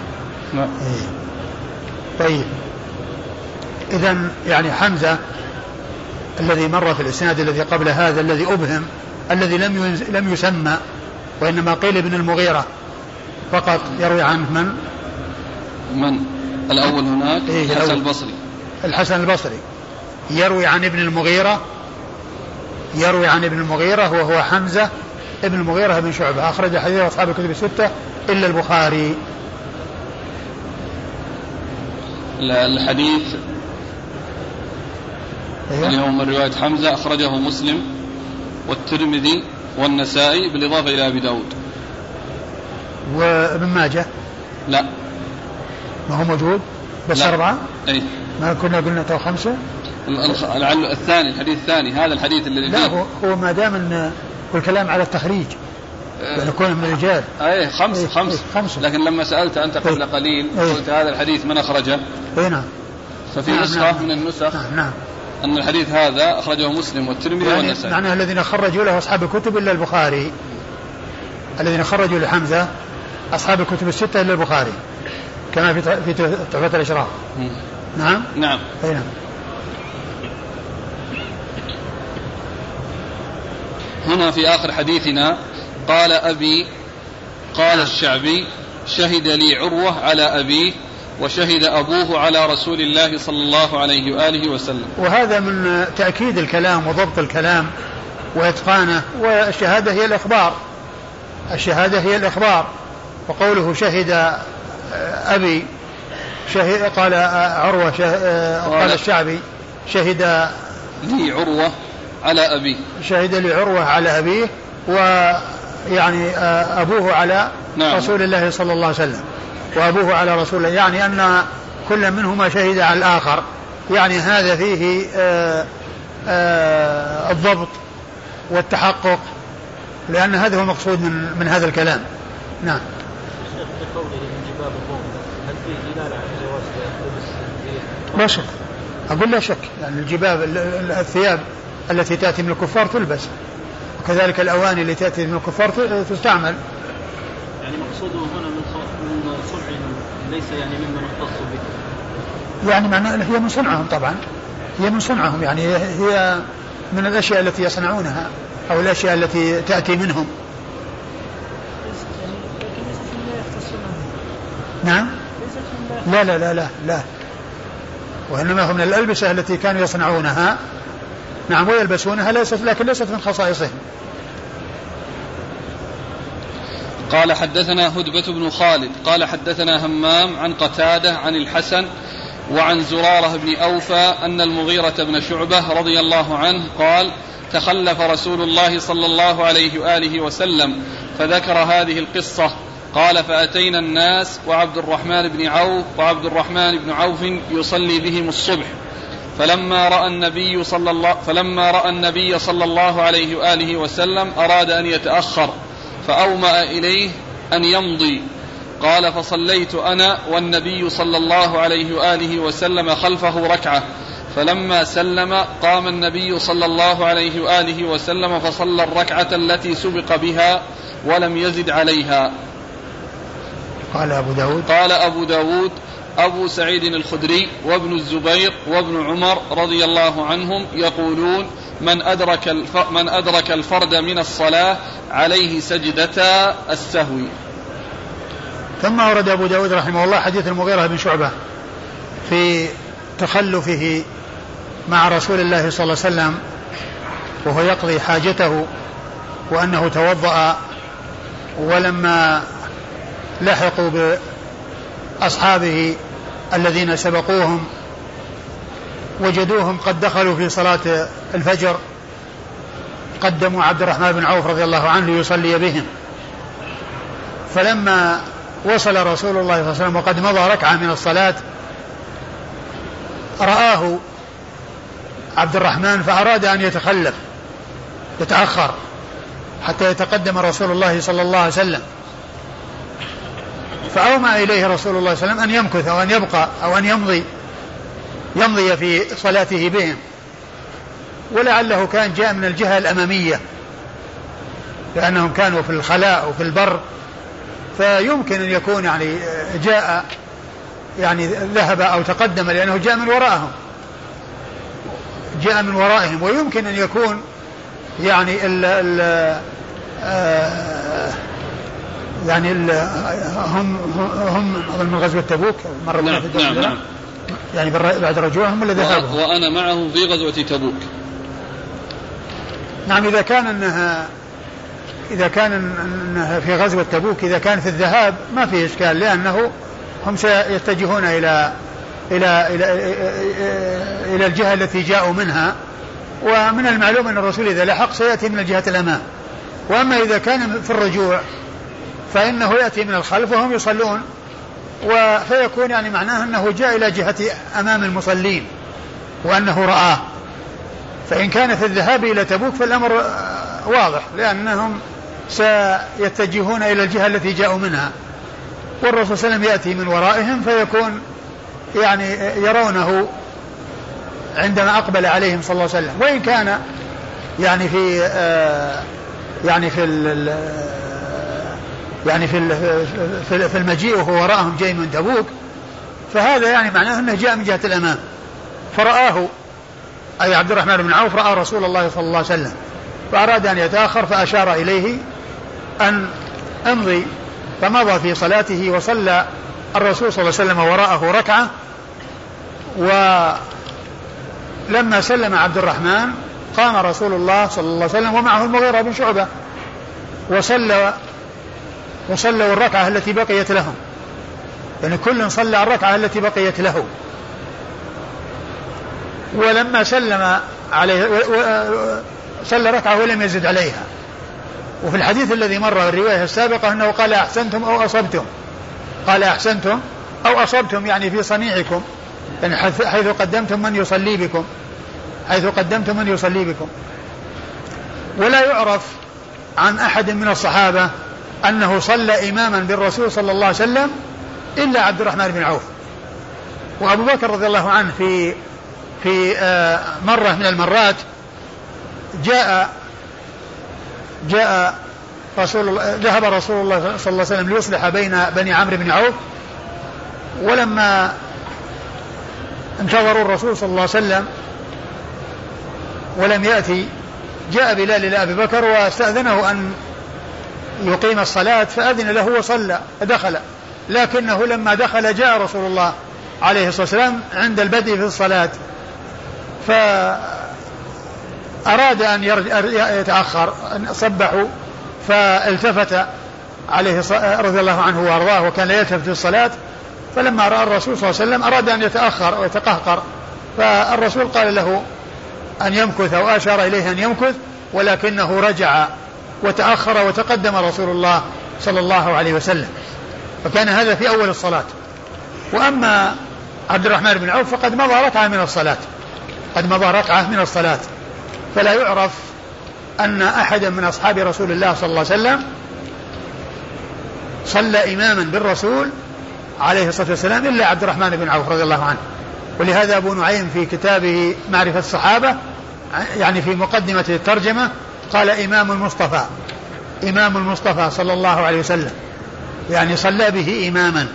نعم. إيه. طيب. إذا يعني حمزة الذي مر في الإسناد الذي قبل هذا الذي أبهم الذي لم لم يسمى وإنما قيل ابن المغيرة. فقط يروي عنه من؟ من؟ الأول هناك إيه، الحسن الأول. البصري. الحسن البصري. يروي عن ابن المغيرة يروي عن ابن المغيرة وهو حمزة. ابن المغيرة بن شعبة. أخرج حديث أصحاب الكتب الستة إلا البخاري. الحديث أيوة. اليوم من رواية حمزة أخرجه مسلم والترمذي والنسائي بالإضافة إلى أبي داود. وابن ماجه؟ لا. ما هو موجود بس لا. أربعة؟ أي. ما كنا قلنا تو خمسة؟ لعل الثاني الحديث الثاني هذا الحديث الذي لا هو, هو ما دام إن والكلام على التخريج. يعني كونه من الرجال. إيه خمس إيه، خمس. إيه، خمسة. لكن لما سألت أنت قبل إيه. قليل. قلت هذا الحديث من أخرجه. أي نعم. ففي نعم، نسخة نعم. من النسخ. نعم نعم. أن الحديث هذا أخرجه مسلم والترمذي يعني والنسائي. معناه الذين خرجوا له أصحاب الكتب إلا البخاري. الذين خرجوا لحمزة أصحاب الكتب الستة إلا البخاري. كما في في تحفة الاشراف مم. نعم؟ نعم. أي نعم. هنا في آخر حديثنا قال أبي قال الشعبي شهد لي عروة على أبيه وشهد أبوه على رسول الله صلى الله عليه وآله وسلم. وهذا من تأكيد الكلام وضبط الكلام وإتقانه والشهادة هي الإخبار. الشهادة هي الإخبار. وقوله شهد آه، أبي شهد قال آه، عروة شه- آه، قال الشعبي شهد لي عروة على أبيه. شهد لي عروة على أبيه ويعني أبوه على نعم. رسول الله صلى الله عليه وسلم. وأبوه على رسول الله يعني أن كل منهما شهد على الآخر. يعني هذا فيه آه، آه، الضبط والتحقق لأن هذا هو المقصود من من هذا الكلام. نعم. لا شك. أقول لا شك يعني الجباب ال- ال- الثياب التي تأتي من الكفار تلبس وكذلك الأواني التي تأتي من الكفار تستعمل. يعني مقصوده هنا من ص- من صنعهم ليس يعني ممن اختص به. يعني معناه هي من صنعهم طبعا. هي من صنعهم يعني هي من الأشياء التي يصنعونها أو الأشياء التي تأتي منهم. نعم؟ لا لا لا لا لا. وإنما هو من الألبسة التي كانوا يصنعونها. نعم ويلبسونها ليست لكن ليست من خصائصهم. قال حدثنا هدبة بن خالد قال حدثنا همام عن قتادة عن الحسن وعن زرارة بن أوفى أن المغيرة بن شعبة رضي الله عنه قال تخلف رسول الله صلى الله عليه وآله وسلم فذكر هذه القصة. قال فأتينا الناس وعبد الرحمن بن عوف وعبد الرحمن بن عوف يصلي بهم الصبح. فلما رأى النبي صلى الله فلما رأى النبي صلى الله عليه وآله وسلم أراد أن يتأخر. فأومأ إليه أن يمضي. قال فصليت أنا والنبي صلى الله عليه وآله وسلم خلفه ركعة. فلما سلم قام النبي صلى الله عليه وآله وسلم فصلى الركعة التي سبق بها ولم يزد عليها. قال أبو داود. قال أبو داود أبو سعيد الخدري وابن الزبير وابن عمر رضي الله عنهم يقولون من أدرك. من أدرك الفرد من الصلاة عليه سجدتا السهو ثم أورد أبو داود رحمه الله حديث المغيرة بن شعبة في تخلفه مع رسول الله صلى الله عليه وسلم وهو يقضي حاجته وأنه توضأ ولما لحقوا بأصحابه الذين سبقوهم وجدوهم قد دخلوا في صلاة الفجر. قدموا عبد الرحمن بن عوف رضي الله عنه ليصلي بهم. فلما وصل رسول الله صلى الله عليه وسلم وقد مضى ركعة من الصلاة رآه عبد الرحمن فأراد أن يتخلف يتأخر حتى يتقدم رسول الله صلى الله عليه وسلم. فأومى إليه رسول الله صلى الله عليه وسلم أن يمكث أو أن يبقى أو أن يمضي. يمضي في صلاته بهم. ولعله كان جاء من الجهة الأمامية. لأنهم كانوا في الخلاء وفي البر. فيمكن أن يكون يعني جاء يعني ذهب أو تقدم لأنه جاء من وراءهم. جاء من ورائهم. ويمكن أن يكون يعني ال ال آه يعني ال هم هم من غزوة تبوك. مرة نعم نعم نعم. يعني بعد رجوعهم ولا ذهابهم؟ وأنا معه في غزوة تبوك. نعم إذا كان أنها إذا كان أنها في غزوة تبوك إذا كان في الذهاب ما في إشكال لأنه هم سيتجهون إلى إلى إلى إلى الجهة التي جاءوا منها. ومن المعلوم أن الرسول إذا لحق سيأتي من الجهة الأمام. وأما إذا كان في الرجوع فإنه يأتي من الخلف وهم يصلون. فيكون يعني معناه أنه جاء إلى جهة أمام المصلين وأنه رآه. فإن كان في الذهاب إلى تبوك فالأمر واضح لأنهم سيتجهون إلى الجهة التي جاءوا منها. والرسول صلى الله عليه وسلم يأتي من ورائهم فيكون يعني يرونه عندما أقبل عليهم صلى الله عليه وسلم. وإن كان يعني في آه يعني في يعني في في المجيء وهو وراءهم جاي من تبوك فهذا يعني معناه أنه جاء من جهة الأمام. فرآه أي عبد الرحمن بن عوف رأى رسول الله صلى الله عليه وسلم فأراد أن يتأخر فأشار إليه أن أمضي فمضى في صلاته وصلى الرسول صلى الله عليه وسلم وراءه ركعة ولما سلم عبد الرحمن قام رسول الله صلى الله عليه وسلم ومعه المغيرة بن شعبة وصلى وصلوا الركعة التي بقيت لهم. يعني كل صلى الركعة التي بقيت له. ولما سلم عليه صلى ركعة ولم يزد عليها. وفي الحديث الذي مر الرواية السابقة أنه قال أحسنتم أو أصبتم. قال أحسنتم أو أصبتم يعني في صنيعكم. يعني حيث قدمتم من يصلي بكم. حيث قدمتم من يصلي بكم. ولا يعرف عن أحد من الصحابة أنه صلى إماما بالرسول صلى الله عليه وسلم إلا عبد الرحمن بن عوف. وأبو بكر رضي الله عنه في في آه، مرة من المرات جاء جاء رسول الله ذهب رسول الله صلى الله عليه وسلم ليصلح بين بني عمرو بن عوف. ولما انتظروا الرسول صلى الله عليه وسلم ولم يأتي جاء بلال إلى أبي بكر واستأذنه أن يقيم الصلاة فأذن له وصلى فدخل لكنه لما دخل جاء رسول الله عليه الصلاة والسلام عند البدء في الصلاة. فأراد أن يتأخر صبحوا فالتفت عليه رضي الله عنه وأرضاه وكان لا يلتفت في الصلاة. فلما رأى الرسول صلى الله عليه وسلم أراد أن يتأخر ويتقهقر. فالرسول قال له أن يمكث أو أشار إليه أن يمكث ولكنه رجع. وتأخر وتقدم رسول الله صلى الله عليه وسلم. فكان هذا في أول الصلاة. وأما عبد الرحمن بن عوف فقد مضى ركعة من الصلاة. قد مضى ركعة من الصلاة. فلا يعرف أن أحدا من أصحاب رسول الله صلى الله عليه وسلم صلى إماما بالرسول عليه الصلاة والسلام إلا عبد الرحمن بن عوف رضي الله عنه. ولهذا أبو نعيم في كتابه معرفة الصحابة يعني في مقدمة الترجمة قال إمام المصطفى إمام المصطفى صلى الله عليه وسلم. يعني صلى به إماما.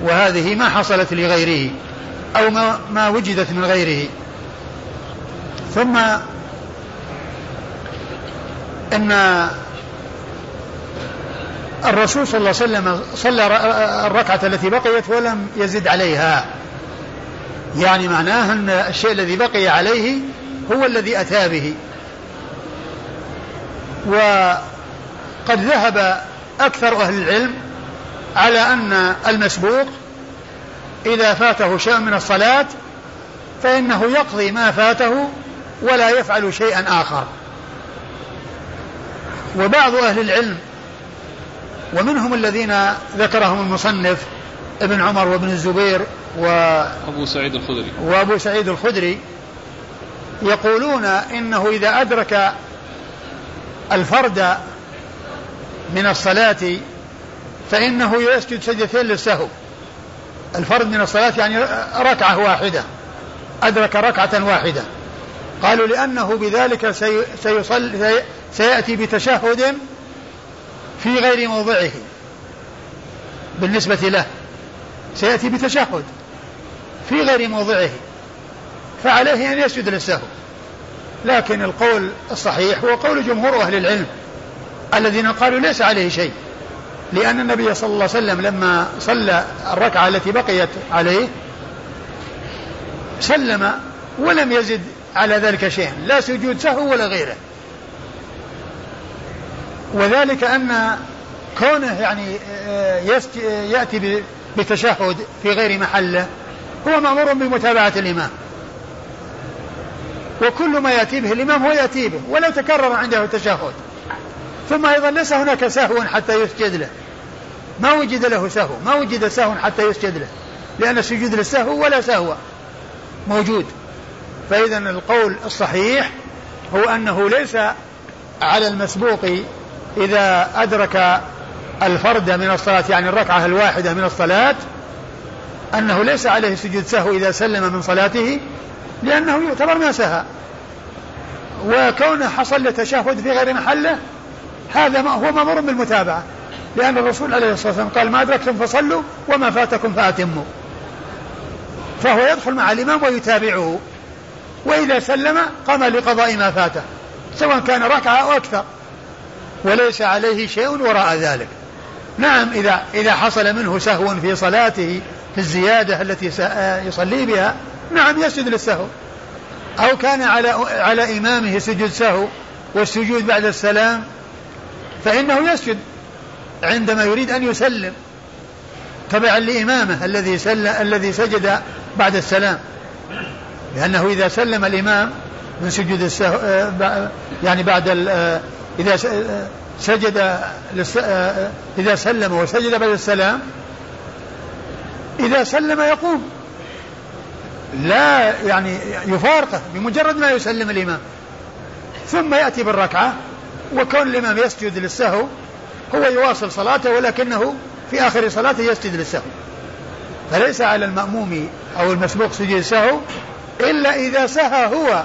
وهذه ما حصلت لغيره أو ما, ما وجدت من غيره. ثم إن الرسول صلى الله عليه وسلم صلى الركعة التي بقيت ولم يزد عليها. يعني معناه أن الشيء الذي بقي عليه هو الذي أتى به. وقد ذهب أكثر أهل العلم على أن المسبوق إذا فاته شيء من الصلاة فإنه يقضي ما فاته ولا يفعل شيئا آخر. وبعض أهل العلم ومنهم الذين ذكرهم المصنف ابن عمر وابن الزبير و أبو سعيد الخدري. وأبو سعيد الخدري يقولون إنه إذا أدرك الفرد من الصلاة فإنه يسجد سجدتين للسهو. الفرد من الصلاة يعني ركعة واحدة أدرك ركعة واحدة. قالوا لأنه بذلك سيصل سيأتي بتشهد في غير موضعه. بالنسبة له سيأتي بتشهد في غير موضعه فعليه أن يسجد للسهو. لكن القول الصحيح هو قول جمهور أهل العلم الذين قالوا ليس عليه شيء. لأن النبي صلى الله عليه وسلم لما صلى الركعة التي بقيت عليه سلم ولم يزد على ذلك شيئا لا سجود سهو ولا غيره. وذلك أن كونه يعني آه، يأتي بتشهد في غير محله هو مأمور بمتابعة الإمام. وكل ما يأتي به الإمام هو يأتي به ولو تكرر عنده التشهد. ثم أيضا ليس هناك سهو حتى يسجد له. ما وجد له سهو ما وجد سهو حتى يسجد له لأن السجود للسهو ولا سهو موجود. فإذا القول الصحيح هو أنه ليس على المسبوق إذا أدرك الفرد من الصلاة يعني الركعة الواحدة من الصلاة أنه ليس عليه سجود سهو إذا سلم من صلاته لأنه يعتبر ما سهى وكونه حصل له تشهد في غير محله هذا ما هو مأمور بالمتابعة. لأن الرسول عليه الصلاة والسلام قال ما أدركتم فصلوا وما فاتكم فأتموا. فهو يدخل مع الإمام ويتابعه. وإذا سلم قام لقضاء ما فاته سواء كان ركعة أو أكثر. وليس عليه شيء وراء ذلك. نعم إذا إذا حصل منه سهو في صلاته في الزيادة التي يصلي بها نعم يسجد للسهو. أو كان على على إمامه سجود سهو والسجود بعد السلام فإنه يسجد عندما يريد أن يسلم تبعا لإمامه الذي سل الذي سجد بعد السلام. لأنه إذا سلم الإمام من سجود السهو آه، يعني بعد آه، إذا آه، سجد إذا سلم وسجد بعد السلام إذا سلم يقوم. لا يعني يفارقه بمجرد ما يسلم الإمام. ثم يأتي بالركعة وكون الإمام يسجد للسهو هو يواصل صلاته ولكنه في آخر صلاته يسجد للسهو. فليس على المأموم أو المسبوق سجود السهو إلا إذا سهى هو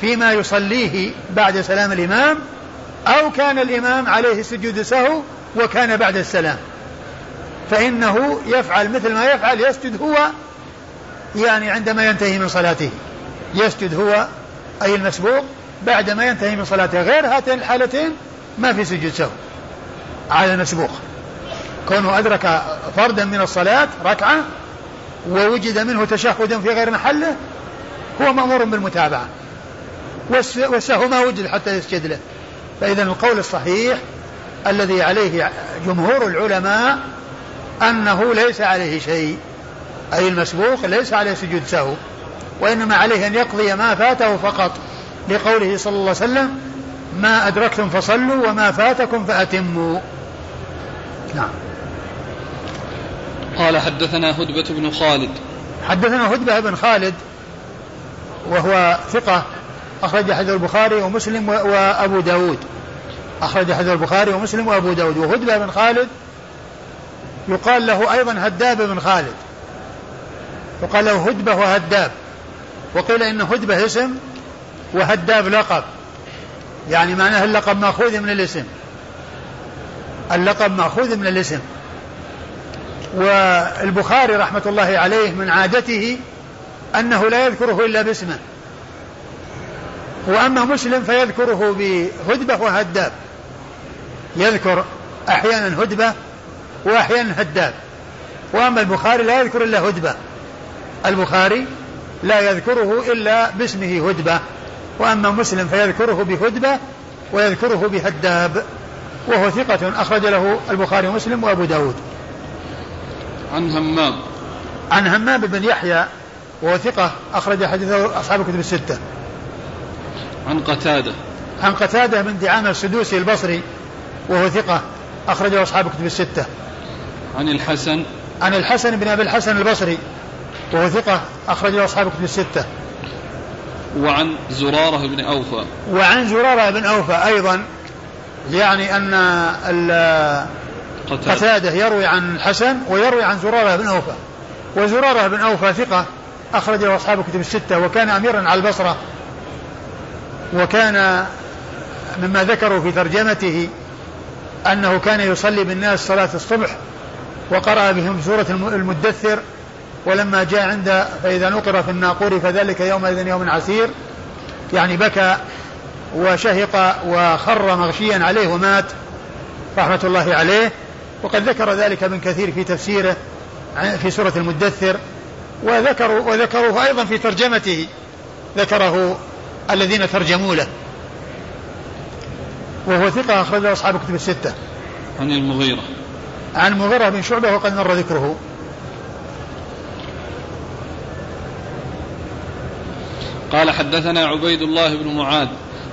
فيما يصليه بعد سلام الإمام أو كان الإمام عليه سجود سهو وكان بعد السلام. فإنه يفعل مثل ما يفعل يسجد هو يعني عندما ينتهي من صلاته. يسجد هو أي المسبوق بعد ما ينتهي من صلاته. غير هاتين الحالتين ما في سجود سهو على المسبوق. كونه أدرك فردا من الصلاة ركعة ووجد منه تشهد في غير محله هو مأمور بالمتابعة. والسهو ما وجد حتى يسجد له. فإذا القول الصحيح الذي عليه جمهور العلماء أنه ليس عليه شيء. أي المسبوق ليس عليه سجود سهو وإنما عليه أن يقضي ما فاته فقط. لقوله صلى الله عليه وسلم ما أدركتم فصلوا وما فاتكم فأتموا. نعم. قال حدثنا هدبة بن خالد. حدثنا هدبة بن خالد وهو ثقة أخرج حديث البخاري ومسلم وأبو داود. أخرج حديث البخاري ومسلم وأبو داود. وهدبة بن خالد يقال له أيضا هداب بن خالد. يقال له هدبة وهداب. وقيل إن هدبة اسم وهداب لقب. يعني معناه اللقب مأخوذ من الاسم. اللقب مأخوذ من الاسم. والبخاري رحمة الله عليه من عادته أنه لا يذكره إلا باسمه. وأما مسلم فيذكره بهدبة وهداب. يذكر أحيانا هدبة وأحيانا هداب. وأما البخاري لا يذكر إلا هدبة. البخاري لا يذكره إلا باسمه هدبة وأما مسلم فيذكره بهدبة ويذكره بهداب وهو ثقة أخرج له البخاري ومسلم وأبو داود. عن همام. عن همام بن يحيى وهو ثقة أخرج حديثه أصحاب الكتب الستة. عن قتادة. عن قتادة بن دعامة السدوسي البصري وهو ثقة أخرجه أصحاب الكتب الستة. عن الحسن. عن الحسن بن أبي الحسن البصري وهو ثقة أخرجه أصحاب الكتب الستة. وعن زرارة بن أوفى. وعن زرارة بن أوفى أيضا يعني أن قتادة. يروي عن الحسن ويروي عن زرارة بن أوفى. وزرارة بن أوفى ثقة أخرجه أصحاب الكتب الستة وكان أميرا على البصرة. وكان مما ذكروا في ترجمته أنه كان يصلي بالناس صلاة الصبح وقرأ بهم سورة المدثر ولما جاء عند فإذا نقر في الناقور فذلك يومئذ يوم عسير. يعني بكى وشهق وخر مغشيا عليه ومات رحمة الله عليه. وقد ذكر ذلك ابن كثير في تفسيره في سورة المدثر. وذكروا وذكروه أيضا في ترجمته. ذكره الذين ترجموا له. وهو ثقة أخرجه أصحاب الكتب الستة. عن المغيرة. عن المغيرة بن شعبة وقد مر ذكره. قال حدثنا عبيد الله بن معاذ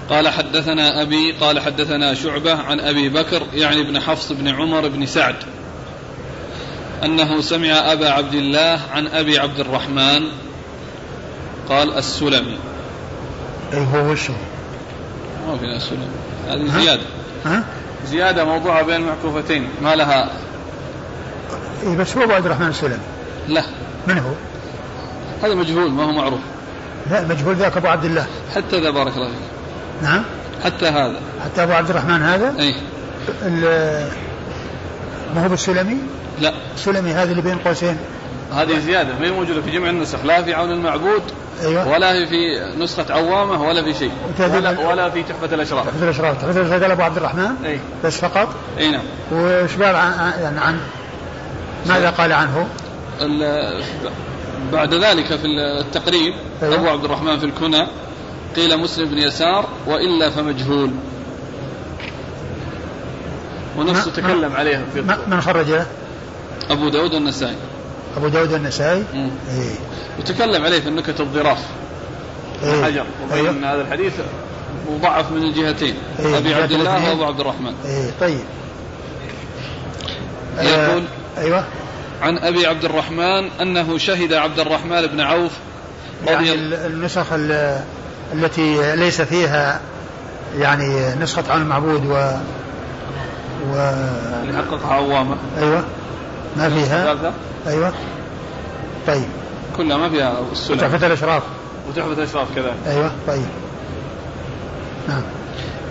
قال حدثنا أبي قال حدثنا شعبة عن أبي بكر يعني ابن حفص بن عمر بن سعد. أنه سمع أبا عبد الله عن أبي عبد الرحمن قال السلمي. أي هو وشه ما في السلمي. هذه زيادة. ها؟ زيادة موضوعة بين المعكوفتين ما لها. إيه بس هو أبو عبد الرحمن السلمي. لا. من هو؟ هذا مجهول ما هو معروف. لا المجهول ذاك أبو عبد الله. حتى ذا بارك الله فيك. نعم. حتى هذا. حتى أبو عبد الرحمن هذا؟ أي ما هو بالسلمي؟ لا. السلمي هذا اللي بين قوسين. هذه زيادة ما هي موجودة في جميع النسخ لا في عون المعبود أيوه. ولا في نسخة عوامة ولا في شيء ولا, ولا في تحفة الأشراف تحفة الاشراف تحفة الاشراف قال أبو عبد الرحمن؟ أي بس فقط؟ أي نعم. وش قال عن عن- يعني عن ماذا قال عنه؟ بعد ذلك في التقريب أيوة. أبو عبد الرحمن في الكنى قيل مسلم بن يسار وإلا فمجهول. ونفسه ما- تكلم عليه في ما- من خرجه؟ أبو داود والنسائي. أبو داود النسائي. إيه. وتكلم عليه في النكت الظراف. إيه. حجر. وبين أن أيوه. هذا الحديث مضعف من الجهتين. إيه، أبي عبد الله. وأبو عبد الرحمن. إيه طيب. يقول آه أيوه. عن أبي عبد الرحمن أنه شهد عبد الرحمن بن عوف رضي يعني النسخ ال- التي ليس فيها يعني نسخة عن المعبود و و اللي حققها عوامة أيوه. ما فيها. أيوه. طيب. كلها ما فيها السنة. تحفة الأشراف. وتحفة الأشراف كذلك أيوه طيب. نعم.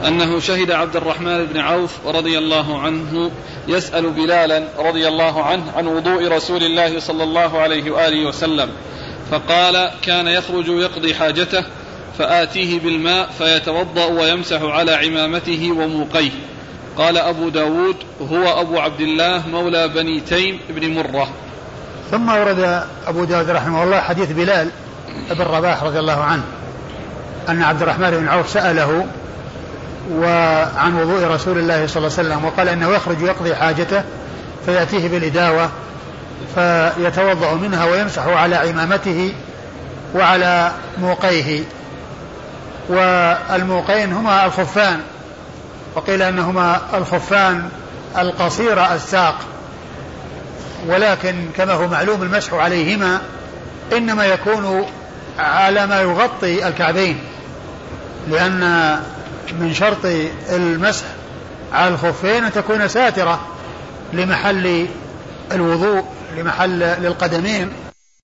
أنه شهد عبد الرحمن بن عوف رضي الله عنه يسأل بلالا رضي الله عنه عن وضوء رسول الله صلى الله عليه وآله وسلم فقال كان يخرج يقضي حاجته فآتيه بالماء فيتوضأ ويمسح على عمامته وموقيه. قال أبو داود هو أبو عبد الله مولى بني تيم بن مرة. ثم ورد أبو داود رحمه الله حديث بلال بن رباح رضي الله عنه أن عبد الرحمن بن عوف سأله وعن وضوء رسول الله صلى الله عليه وسلم وقال أنه يخرج يقضي حاجته فيأتيه بالإداوة فيتوضأ منها ويمسح على عمامته وعلى موقيه والموقين هما الخفان وقيل أنهما الخفان القصير الساق. ولكن كما هو معلوم المسح عليهما إنما يكون على ما يغطي الكعبين لأن من شرط المسح على الخفين أن تكون ساترة لمحل الوضوء لمحل للقدمين.